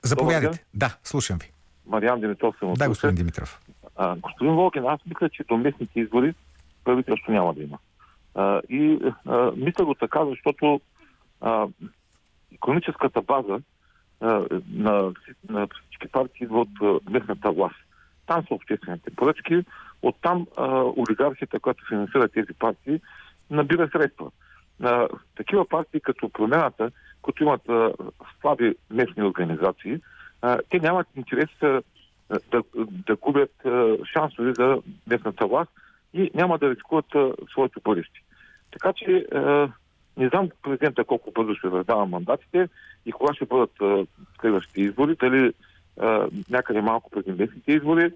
Заповядайте. ден. Да, слушам ви. Мариан Димитров съм Да, господин Димитров. А, господин Волгин, аз мисля, че до местните избори правителство няма да има. И а, мисля го така, защото а, економическата база а, на, на всички партии идва от местната власт. Там са обществените поръчки, оттам а, олигархията, която финансира тези партии, набира средства. А, такива партии като промяната, които имат а, слаби местни организации, а, те нямат интерес а, да, да губят а, шансове за местната власт и няма да рискуват а, своето бъдеще. Така че а, не знам президента колко бързо ще раздава мандатите и кога ще бъдат а, следващите избори, дали а, някъде малко преди местните избори.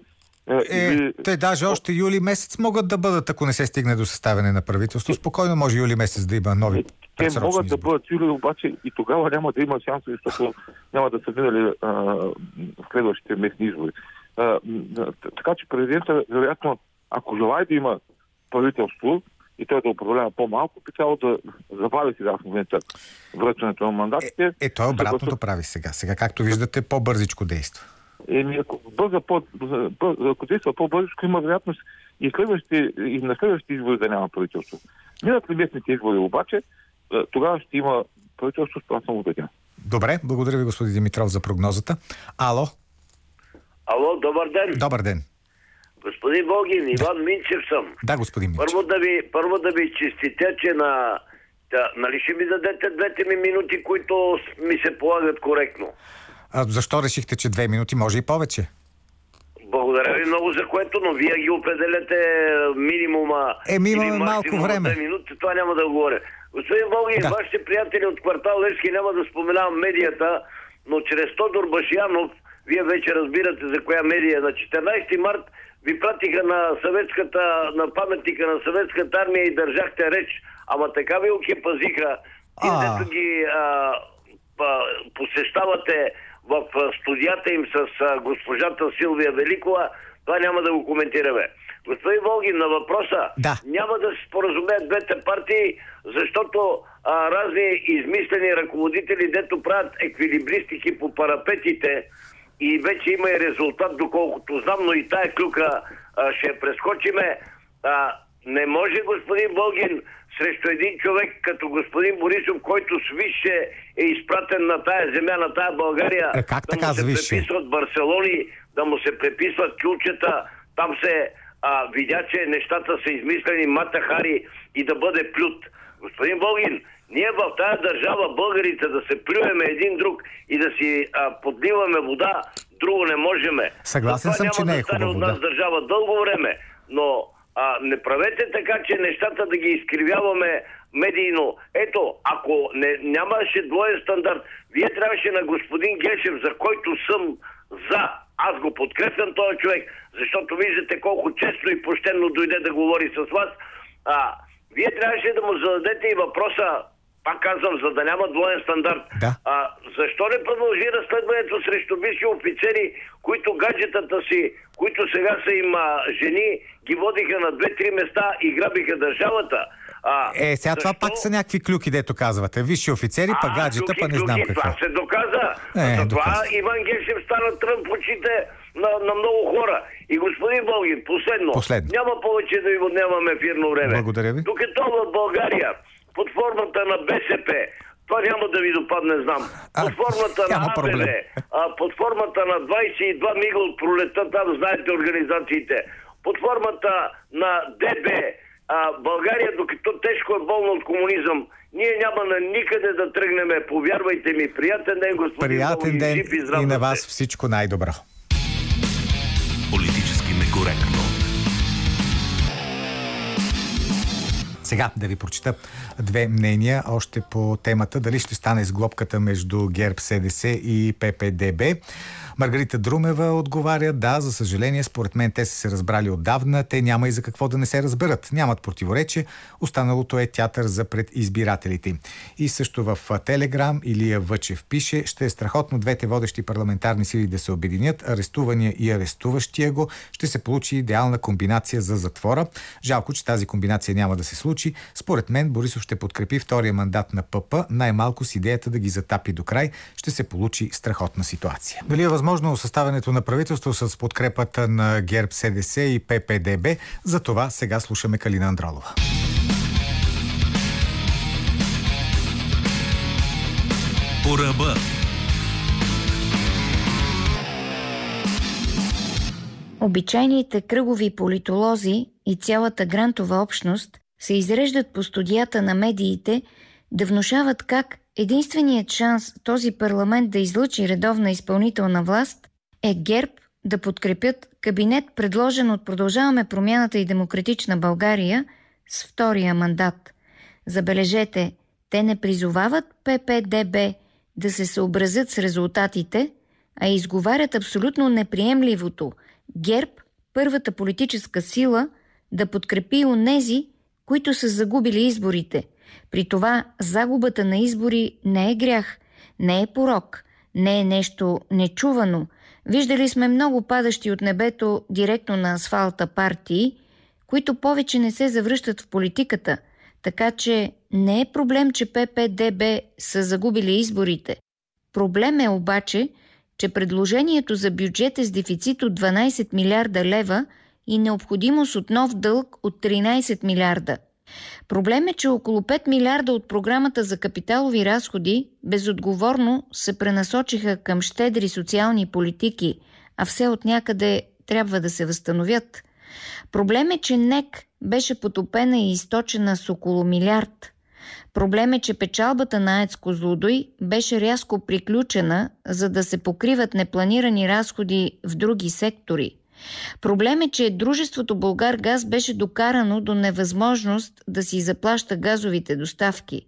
а, Е, или- те даже още юли месец могат да бъдат, ако не се стигне до съставяне на правителство. Спокойно може юли месец да има нови Те предсрочни могат да избори. бъдат юли, обаче и тогава няма да има шансове, защото няма да са минали а, в следващите местни избори. А, така че президента, вероятно, ако желая да има правителство и той да управлява по-малко, би трябвало да забави сега в момента връчването на мандатите. Е, той обратното Защото- прави сега. Сега, както виждате, по-бързичко действа. Еми, ако бърза по, бърза, ако действа по-бързо, има вероятност и, следващите, и на следващите избори да няма правителство. Минат ли местните избори обаче, а, тогава ще има правителство, това съм убеден. Добре, благодаря ви, господин Димитров, за прогнозата. Ало, Ало, добър ден. добър ден. Господин Богин, Иван Минчев съм. Да, господин Минчев. Първо да ви, първо да ви честитя, че на... Да, нали ще ми дадете двете ми минути, които ми се полагат коректно? А защо решихте, че две минути може и повече? Благодаря ви много за което, но вие ги определяте минимума. Еми, имаме малко време. Минути, това няма да го говоря. Господин Болгин, Да. вашите приятели от квартал Левски няма да споменавам медията, но чрез Тодор Башиянов, вие вече разбирате за коя медия, на 14 март ви пратиха на съветската, на паметника на съветската армия и държахте реч, ама така ви окепазиха. И дето ги а, а, посещавате в студията им с а, госпожата Силвия Великова, това няма да го коментираме. Господин Волгин, на въпроса, Да. няма да се споразумеят двете партии, защото а, разни измислени ръководители, дето правят еквилибристики по парапетите и вече има и резултат, доколкото знам, но и тая клюка а, ще прескочиме. А, не може господин Волгин срещу един човек като господин Борисов, който свише е изпратен на тая земя, на тая България, Е, как да така му се свише? преписват Барселони, да му се преписват чулчета, там се а, видя, че нещата са измислени Мата Хари и да бъде плют. Господин Болгин, ние в тази държава, българите, да се плюеме един друг и да си а, подливаме вода, друго не можеме. Съгласен съм, че не е хубаво, от нас да. държава дълго време, но а, не правете така, че нещата да ги изкривяваме медийно. Ето, ако не, нямаше двоен стандарт, вие трябваше на господин Гешев, за който съм за аз го подкрепям този човек, защото виждате колко често и почтенно дойде да говори с вас. А, вие трябваше да му зададете и въпроса, пак казвам, за да няма двоен стандарт. Да. А, защо не продължи разследването срещу висши офицери, които гаджетата си, които сега са им а, жени, ги водиха на две-три места и грабиха държавата? А, Е, сега това защо- пак са някакви клюки, дето казвате. Висши офицери, па а, гаджета, клюки, па не знам клюки, какво. Това се доказа. Е, Затова доказа. Иван Гешев стана трън в очите на, на много хора. И господин Болгин, последно, Последно. няма повече да ви отнемаме ефирно време. Благодаря ви. Докато в България, под формата на БСП, това няма да ви допадне, знам. А, Под формата на няма проблем. АБВ, а, под формата на 22 мига от пролета, там знаете организациите, под формата на ДБ, а, България, докато тежко е болна от комунизъм, ние няма на никъде да тръгнем. Повярвайте ми, приятен ден, господин Приятен ден и и на вас всичко най-добро. Сега да ви прочита две мнения още по темата дали ще стане с между ГЕРБ СДС и ППДБ. Маргарита Друмева отговаря, да, за съжаление, според мен те са се разбрали отдавна, те няма и за какво да не се разберат. Нямат противоречие, останалото е театър за пред избирателите. И също в Телеграм Илия Въчев пише, ще е страхотно двете водещи парламентарни сили да се обединят, арестувания и арестуващия го, ще се получи идеална комбинация за затвора. Жалко, че тази комбинация няма да се случи. Според мен Борисов ще подкрепи втория мандат на ПП, най-малко с идеята да ги затапи до край. Ще се получи страхотна ситуация. Дали е възможно съставянето на правителство с подкрепата на ГЕРБ СДС и ППДБ? За това сега слушаме Калина Андролова. По ръба. Обичайните кръгови политолози и цялата грантова общност се изреждат по студията на медиите да внушават как единственият шанс този парламент да излъчи редовна изпълнителна власт е ГЕРБ да подкрепят кабинет, предложен от Продължаваме промяната и демократична България с втория мандат. Забележете, те не призовават ППДБ да се съобразят с резултатите, а изговарят абсолютно неприемливото ГЕРБ, първата политическа сила, да подкрепи онези, които са загубили изборите. При това загубата на избори не е грях, не е порок, не е нещо нечувано. Виждали сме много падащи от небето директно на асфалта партии, които повече не се завръщат в политиката, така че не е проблем, че ППДБ са загубили изборите. Проблем е обаче, че предложението за бюджет е с дефицит от 12 милиарда лева и необходимост от нов дълг от 13 милиарда. Проблем е, че около 5 милиарда от програмата за капиталови разходи безотговорно се пренасочиха към щедри социални политики, а все от някъде трябва да се възстановят. Проблем е, че НЕК беше потопена и източена с около милиард. Проблем е, че печалбата на АЕЦ Козлодой беше рязко приключена, за да се покриват непланирани разходи в други сектори. Проблем е, че дружеството Българ Газ беше докарано до невъзможност да си заплаща газовите доставки.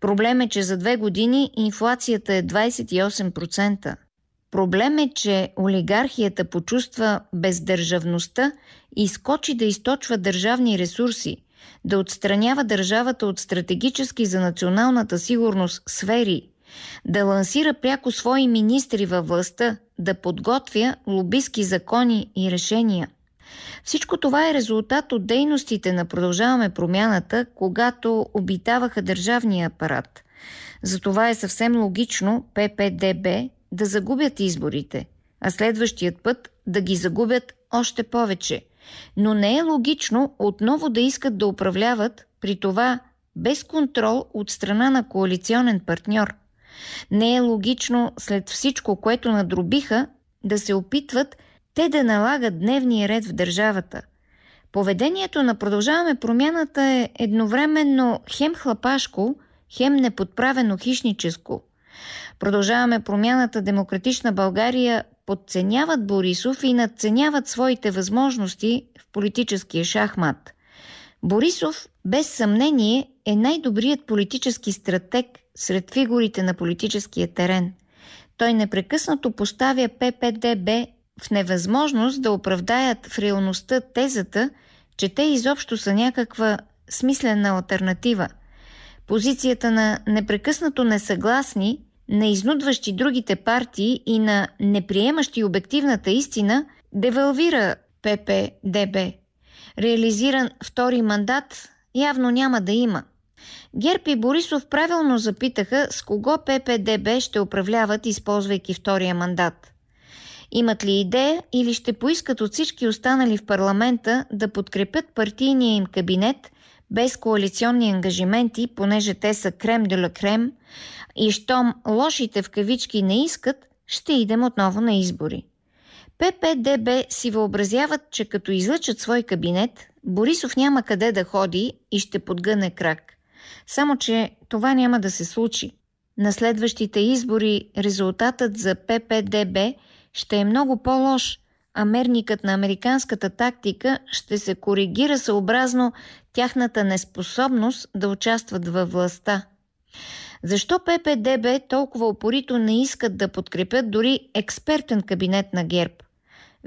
Проблем е, че за две години инфлацията е 28%. Проблем е, че олигархията почувства бездържавността и скочи да източва държавни ресурси, да отстранява държавата от стратегически за националната сигурност сфери, да лансира пряко свои министри във властта, да подготвя лобистки закони и решения. Всичко това е резултат от дейностите на Продължаваме промяната, когато обитаваха държавния апарат. Затова е съвсем логично ППДБ да загубят изборите, а следващият път да ги загубят още повече. Но не е логично отново да искат да управляват, при това без контрол от страна на коалиционен партньор. Не е логично след всичко, което надробиха, да се опитват те да налагат дневния ред в държавата. Поведението на Продължаваме промяната е едновременно хем хлапашко, хем неподправено хищническо. Продължаваме промяната Демократична България подценяват Борисов и надценяват своите възможности в политическия шахмат. Борисов, без съмнение, е най-добрият политически стратег сред фигурите на политическия терен. Той непрекъснато поставя ППДБ в невъзможност да оправдаят в реалността тезата, че те изобщо са някаква смислена альтернатива. Позицията на непрекъснато несъгласни, на изнудващи другите партии и на неприемащи обективната истина девалвира ППДБ. Реализиран втори мандат явно няма да има. Герб Борисов правилно запитаха с кого ППДБ ще управляват, използвайки втория мандат. Имат ли идея или ще поискат от всички останали в парламента да подкрепят партийния им кабинет без коалиционни ангажименти, понеже те са крем де ла крем и щом лошите в кавички не искат, ще идем отново на избори. ППДБ си въобразяват, че като излъчат свой кабинет, Борисов няма къде да ходи и ще подгъне крак. Само, че това няма да се случи. На следващите избори резултатът за ППДБ ще е много по-лош, а мерникът на американската тактика ще се коригира съобразно тяхната неспособност да участват във властта. Защо ППДБ толкова опорито не искат да подкрепят дори експертен кабинет на ГЕРБ?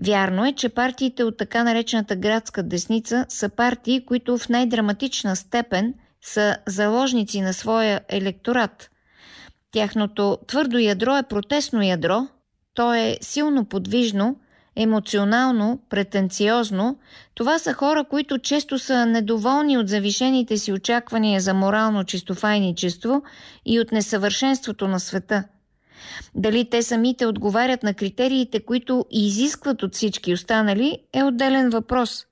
Вярно е, че партиите от така наречената градска десница са партии, които в най-драматична степен са заложници на своя електорат. Тяхното твърдо ядро е протестно ядро, то е силно подвижно, емоционално, претенциозно. Това са хора, които често са недоволни от завишените си очаквания за морално чистофайничество и от несъвършенството на света – дали те самите отговарят на критериите, които изискват от всички останали, е отделен въпрос.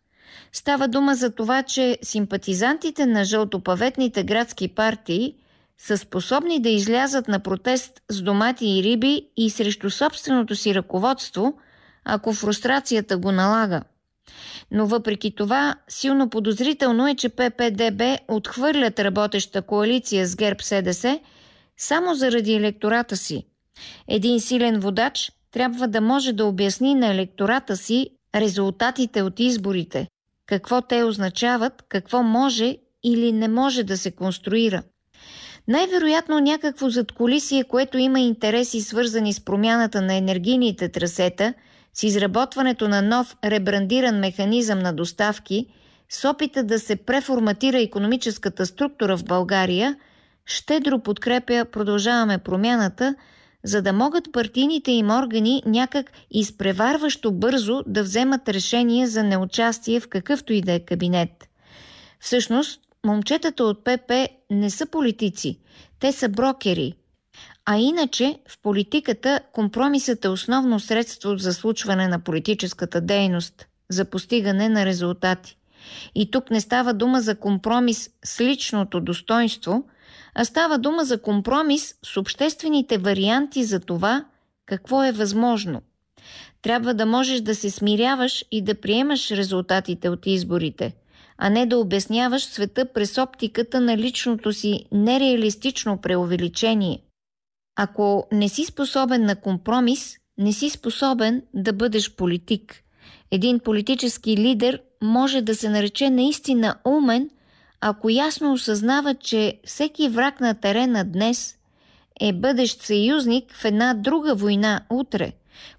Става дума за това, че симпатизантите на жълтопаветните градски партии са способни да излязат на протест с домати и риби и срещу собственото си ръководство, ако фрустрацията го налага. Но въпреки това, силно подозрително е, че ППДБ отхвърлят работеща коалиция с ГЕРБ СДС само заради електората си – един силен водач трябва да може да обясни на електората си резултатите от изборите, какво те означават, какво може или не може да се конструира. Най-вероятно някакво задколисие, което има интереси свързани с промяната на енергийните трасета, с изработването на нов ребрандиран механизъм на доставки, с опита да се преформатира економическата структура в България, щедро подкрепя Продължаваме промяната – за да могат партийните им органи някак изпреварващо бързо да вземат решение за неучастие в какъвто и да е кабинет. Всъщност, момчетата от ПП не са политици, те са брокери. А иначе в политиката компромисът е основно средство за случване на политическата дейност, за постигане на резултати. И тук не става дума за компромис с личното достоинство – а става дума за компромис с обществените варианти за това какво е възможно. Трябва да можеш да се смиряваш и да приемаш резултатите от изборите, а не да обясняваш света през оптиката на личното си нереалистично преувеличение. Ако не си способен на компромис, не си способен да бъдеш политик. Един политически лидер може да се нарече наистина умен, ако ясно осъзнава, че всеки враг на терена днес е бъдещ съюзник в една друга война утре,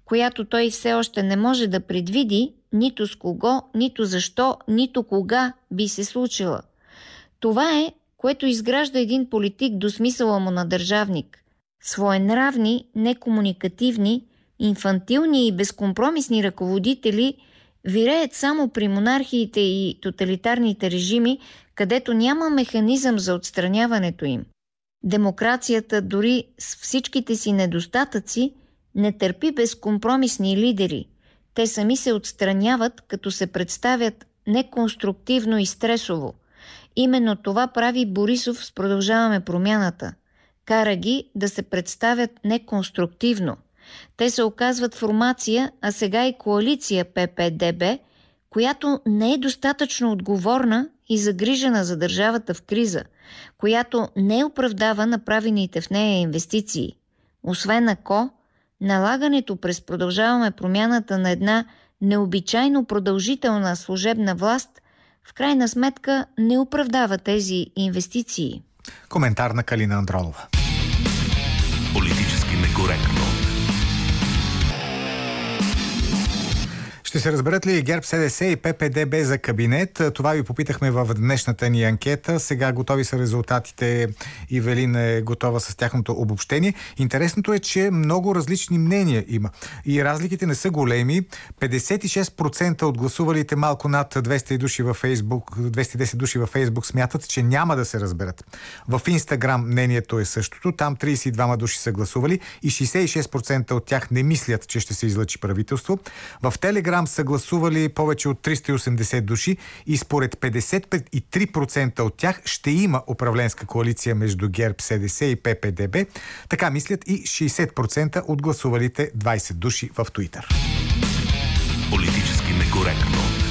която той все още не може да предвиди нито с кого, нито защо, нито кога би се случила. Това е, което изгражда един политик до смисъла му на държавник. Своенравни, некомуникативни, инфантилни и безкомпромисни ръководители виреят само при монархиите и тоталитарните режими, където няма механизъм за отстраняването им. Демокрацията, дори с всичките си недостатъци, не търпи безкомпромисни лидери. Те сами се отстраняват, като се представят неконструктивно и стресово. Именно това прави Борисов с Продължаваме промяната. Кара ги да се представят неконструктивно. Те се оказват формация, а сега и коалиция ППДБ, която не е достатъчно отговорна и загрижена за държавата в криза, която не оправдава направените в нея инвестиции. Освен ако, налагането през продължаваме промяната на една необичайно продължителна служебна власт в крайна сметка не оправдава тези инвестиции. Коментар на Калина Андролова. Политически некоректно. Ще се разберат ли ГЕРБ СДС и ППДБ за кабинет? Това ви попитахме в днешната ни анкета. Сега готови са резултатите. и Велин е готова с тяхното обобщение. Интересното е, че много различни мнения има. И разликите не са големи. 56% от гласувалите малко над 200 души във Фейсбук, 210 души във Фейсбук смятат, че няма да се разберат. В Инстаграм мнението е същото. Там 32 души са гласували и 66% от тях не мислят, че ще се излъчи правителство. В Телеграм са гласували повече от 380 души и според 53% от тях ще има управленска коалиция между ГЕРБ, СДС и ППДБ. Така мислят и 60% от гласувалите 20 души в Твитър. Политически некоректно.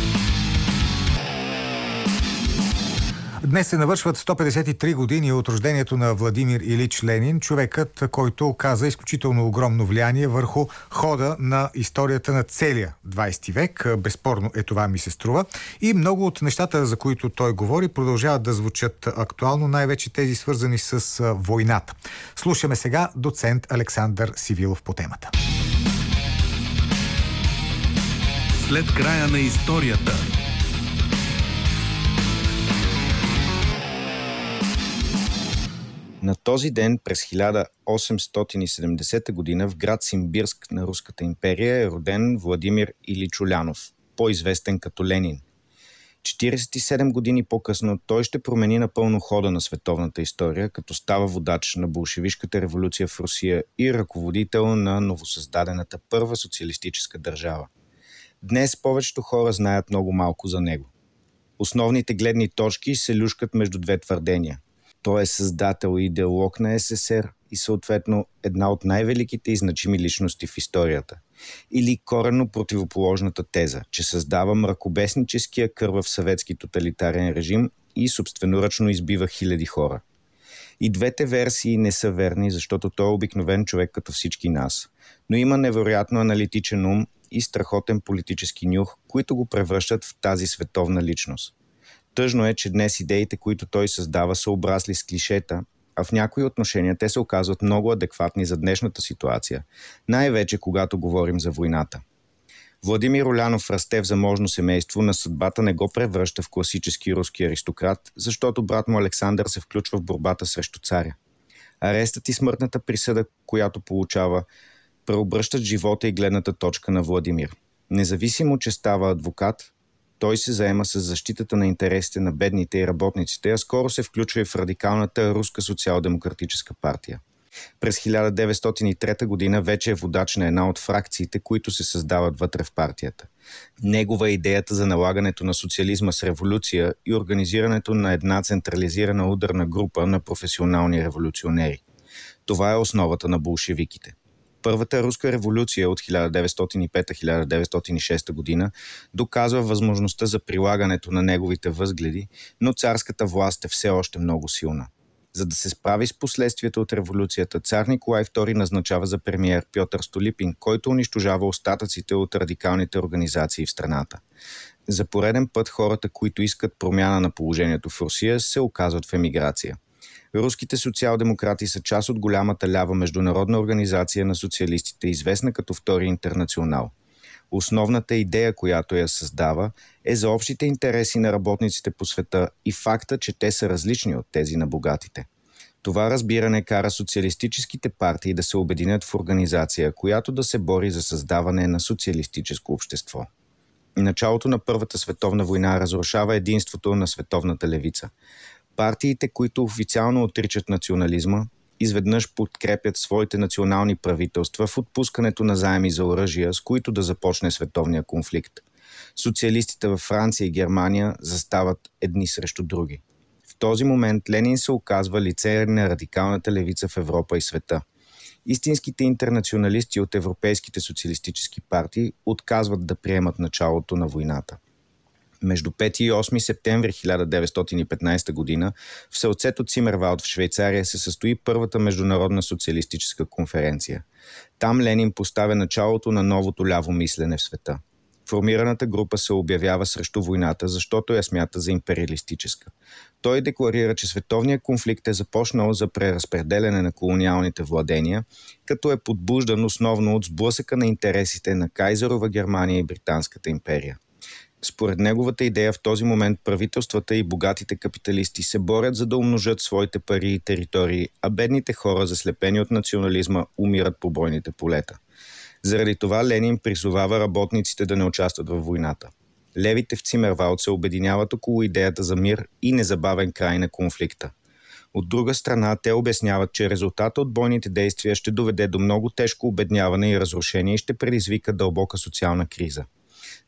Днес се навършват 153 години от рождението на Владимир Илич Ленин, човекът, който оказа изключително огромно влияние върху хода на историята на целия 20 век. Безспорно е това ми се струва. И много от нещата, за които той говори, продължават да звучат актуално, най-вече тези свързани с войната. Слушаме сега доцент Александър Сивилов по темата. След края на историята На този ден през 1870 година в град Симбирск на Руската империя е роден Владимир Илич Улянов, по-известен като Ленин. 47 години по-късно той ще промени напълно хода на световната история, като става водач на болшевишката революция в Русия и ръководител на новосъздадената първа социалистическа държава. Днес повечето хора знаят много малко за него. Основните гледни точки се люшкат между две твърдения – той е създател и идеолог на СССР и съответно една от най-великите и значими личности в историята. Или коренно противоположната теза, че създава мракобесническия кървав съветски тоталитарен режим и собственоръчно избива хиляди хора. И двете версии не са верни, защото той е обикновен човек като всички нас. Но има невероятно аналитичен ум и страхотен политически нюх, които го превръщат в тази световна личност. Тъжно е, че днес идеите, които той създава, са обрасли с клишета, а в някои отношения те се оказват много адекватни за днешната ситуация, най-вече когато говорим за войната. Владимир Олянов расте в заможно семейство, на съдбата не го превръща в класически руски аристократ, защото брат му Александър се включва в борбата срещу царя. Арестът и смъртната присъда, която получава, преобръщат живота и гледната точка на Владимир. Независимо, че става адвокат, той се заема с защитата на интересите на бедните и работниците, а скоро се включва и в радикалната руска социал-демократическа партия. През 1903 година вече е водач на една от фракциите, които се създават вътре в партията. Негова е идеята за налагането на социализма с революция и организирането на една централизирана ударна група на професионални революционери. Това е основата на болшевиките. Първата руска революция от 1905-1906 година доказва възможността за прилагането на неговите възгледи, но царската власт е все още много силна. За да се справи с последствията от революцията, цар Николай II назначава за премиер Пьотър Столипин, който унищожава остатъците от радикалните организации в страната. За пореден път хората, които искат промяна на положението в Русия, се оказват в емиграция – Руските социал-демократи са част от голямата лява международна организация на социалистите, известна като Втори интернационал. Основната идея, която я създава, е за общите интереси на работниците по света и факта, че те са различни от тези на богатите. Това разбиране кара социалистическите партии да се обединят в организация, която да се бори за създаване на социалистическо общество. Началото на Първата световна война разрушава единството на световната левица. Партиите, които официално отричат национализма, изведнъж подкрепят своите национални правителства в отпускането на заеми за оръжия, с които да започне световния конфликт. Социалистите във Франция и Германия застават едни срещу други. В този момент Ленин се оказва лице на радикалната левица в Европа и света. Истинските интернационалисти от европейските социалистически партии отказват да приемат началото на войната – между 5 и 8 септември 1915 година в селцето Цимервалд в Швейцария се състои първата международна социалистическа конференция. Там Ленин поставя началото на новото ляво мислене в света. Формираната група се обявява срещу войната, защото я смята за империалистическа. Той декларира, че световният конфликт е започнал за преразпределяне на колониалните владения, като е подбуждан основно от сблъсъка на интересите на Кайзерова Германия и Британската империя. Според неговата идея в този момент правителствата и богатите капиталисти се борят за да умножат своите пари и територии, а бедните хора, заслепени от национализма, умират по бойните полета. Заради това Ленин призовава работниците да не участват във войната. Левите в Цимервалд се обединяват около идеята за мир и незабавен край на конфликта. От друга страна, те обясняват, че резултата от бойните действия ще доведе до много тежко обедняване и разрушение и ще предизвика дълбока социална криза.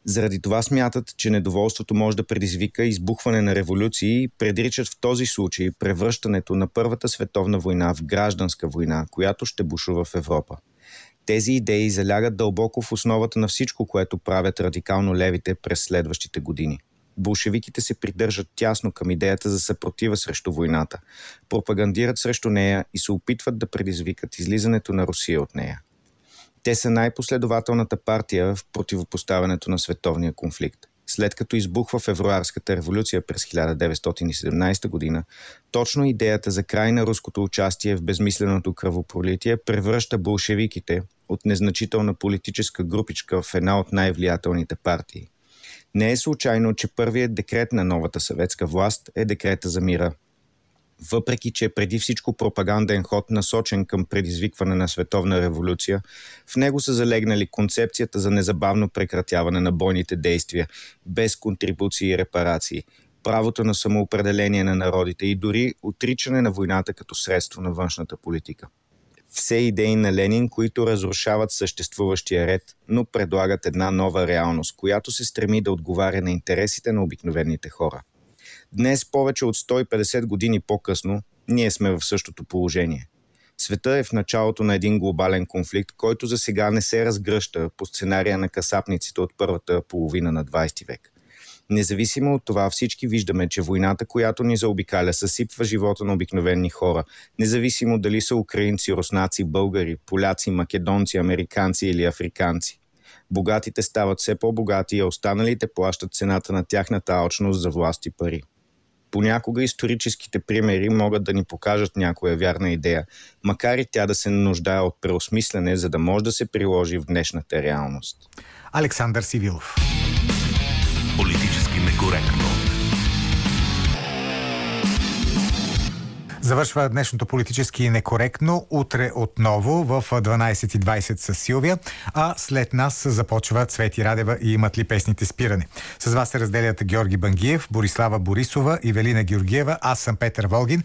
Заради това смятат, че недоволството може да предизвика избухване на революции и предричат в този случай превръщането на Първата световна война в гражданска война, която ще бушува в Европа. Тези идеи залягат дълбоко в основата на всичко, което правят радикално левите през следващите години. Болшевиките се придържат тясно към идеята за съпротива срещу войната, пропагандират срещу нея и се опитват да предизвикат излизането на Русия от нея. Те са най-последователната партия в противопоставянето на световния конфликт. След като избухва февруарската революция през 1917 година, точно идеята за край на руското участие в безмисленото кръвопролитие превръща болшевиките от незначителна политическа групичка в една от най-влиятелните партии. Не е случайно, че първият декрет на новата съветска власт е декрета за мира – въпреки че е преди всичко пропаганден ход насочен към предизвикване на световна революция, в него са залегнали концепцията за незабавно прекратяване на бойните действия, без контрибуции и репарации, правото на самоопределение на народите и дори отричане на войната като средство на външната политика. Все идеи на Ленин, които разрушават съществуващия ред, но предлагат една нова реалност, която се стреми да отговаря на интересите на обикновените хора. Днес, повече от 150 години по-късно, ние сме в същото положение. Света е в началото на един глобален конфликт, който за сега не се разгръща по сценария на касапниците от първата половина на 20 век. Независимо от това, всички виждаме, че войната, която ни заобикаля, съсипва живота на обикновени хора, независимо дали са украинци, руснаци, българи, поляци, македонци, американци или африканци. Богатите стават все по-богати, а останалите плащат цената на тяхната алчност за власт и пари. Понякога историческите примери могат да ни покажат някоя вярна идея, макар и тя да се нуждае от преосмислене, за да може да се приложи в днешната реалност. Александър Сивилов. Политически некоректно. Завършва днешното политически некоректно. Утре отново в 12.20 с Силвия, а след нас започва Цвети Радева и имат ли песните спиране. С вас се разделят Георги Бангиев, Борислава Борисова и Велина Георгиева. Аз съм Петър Волгин.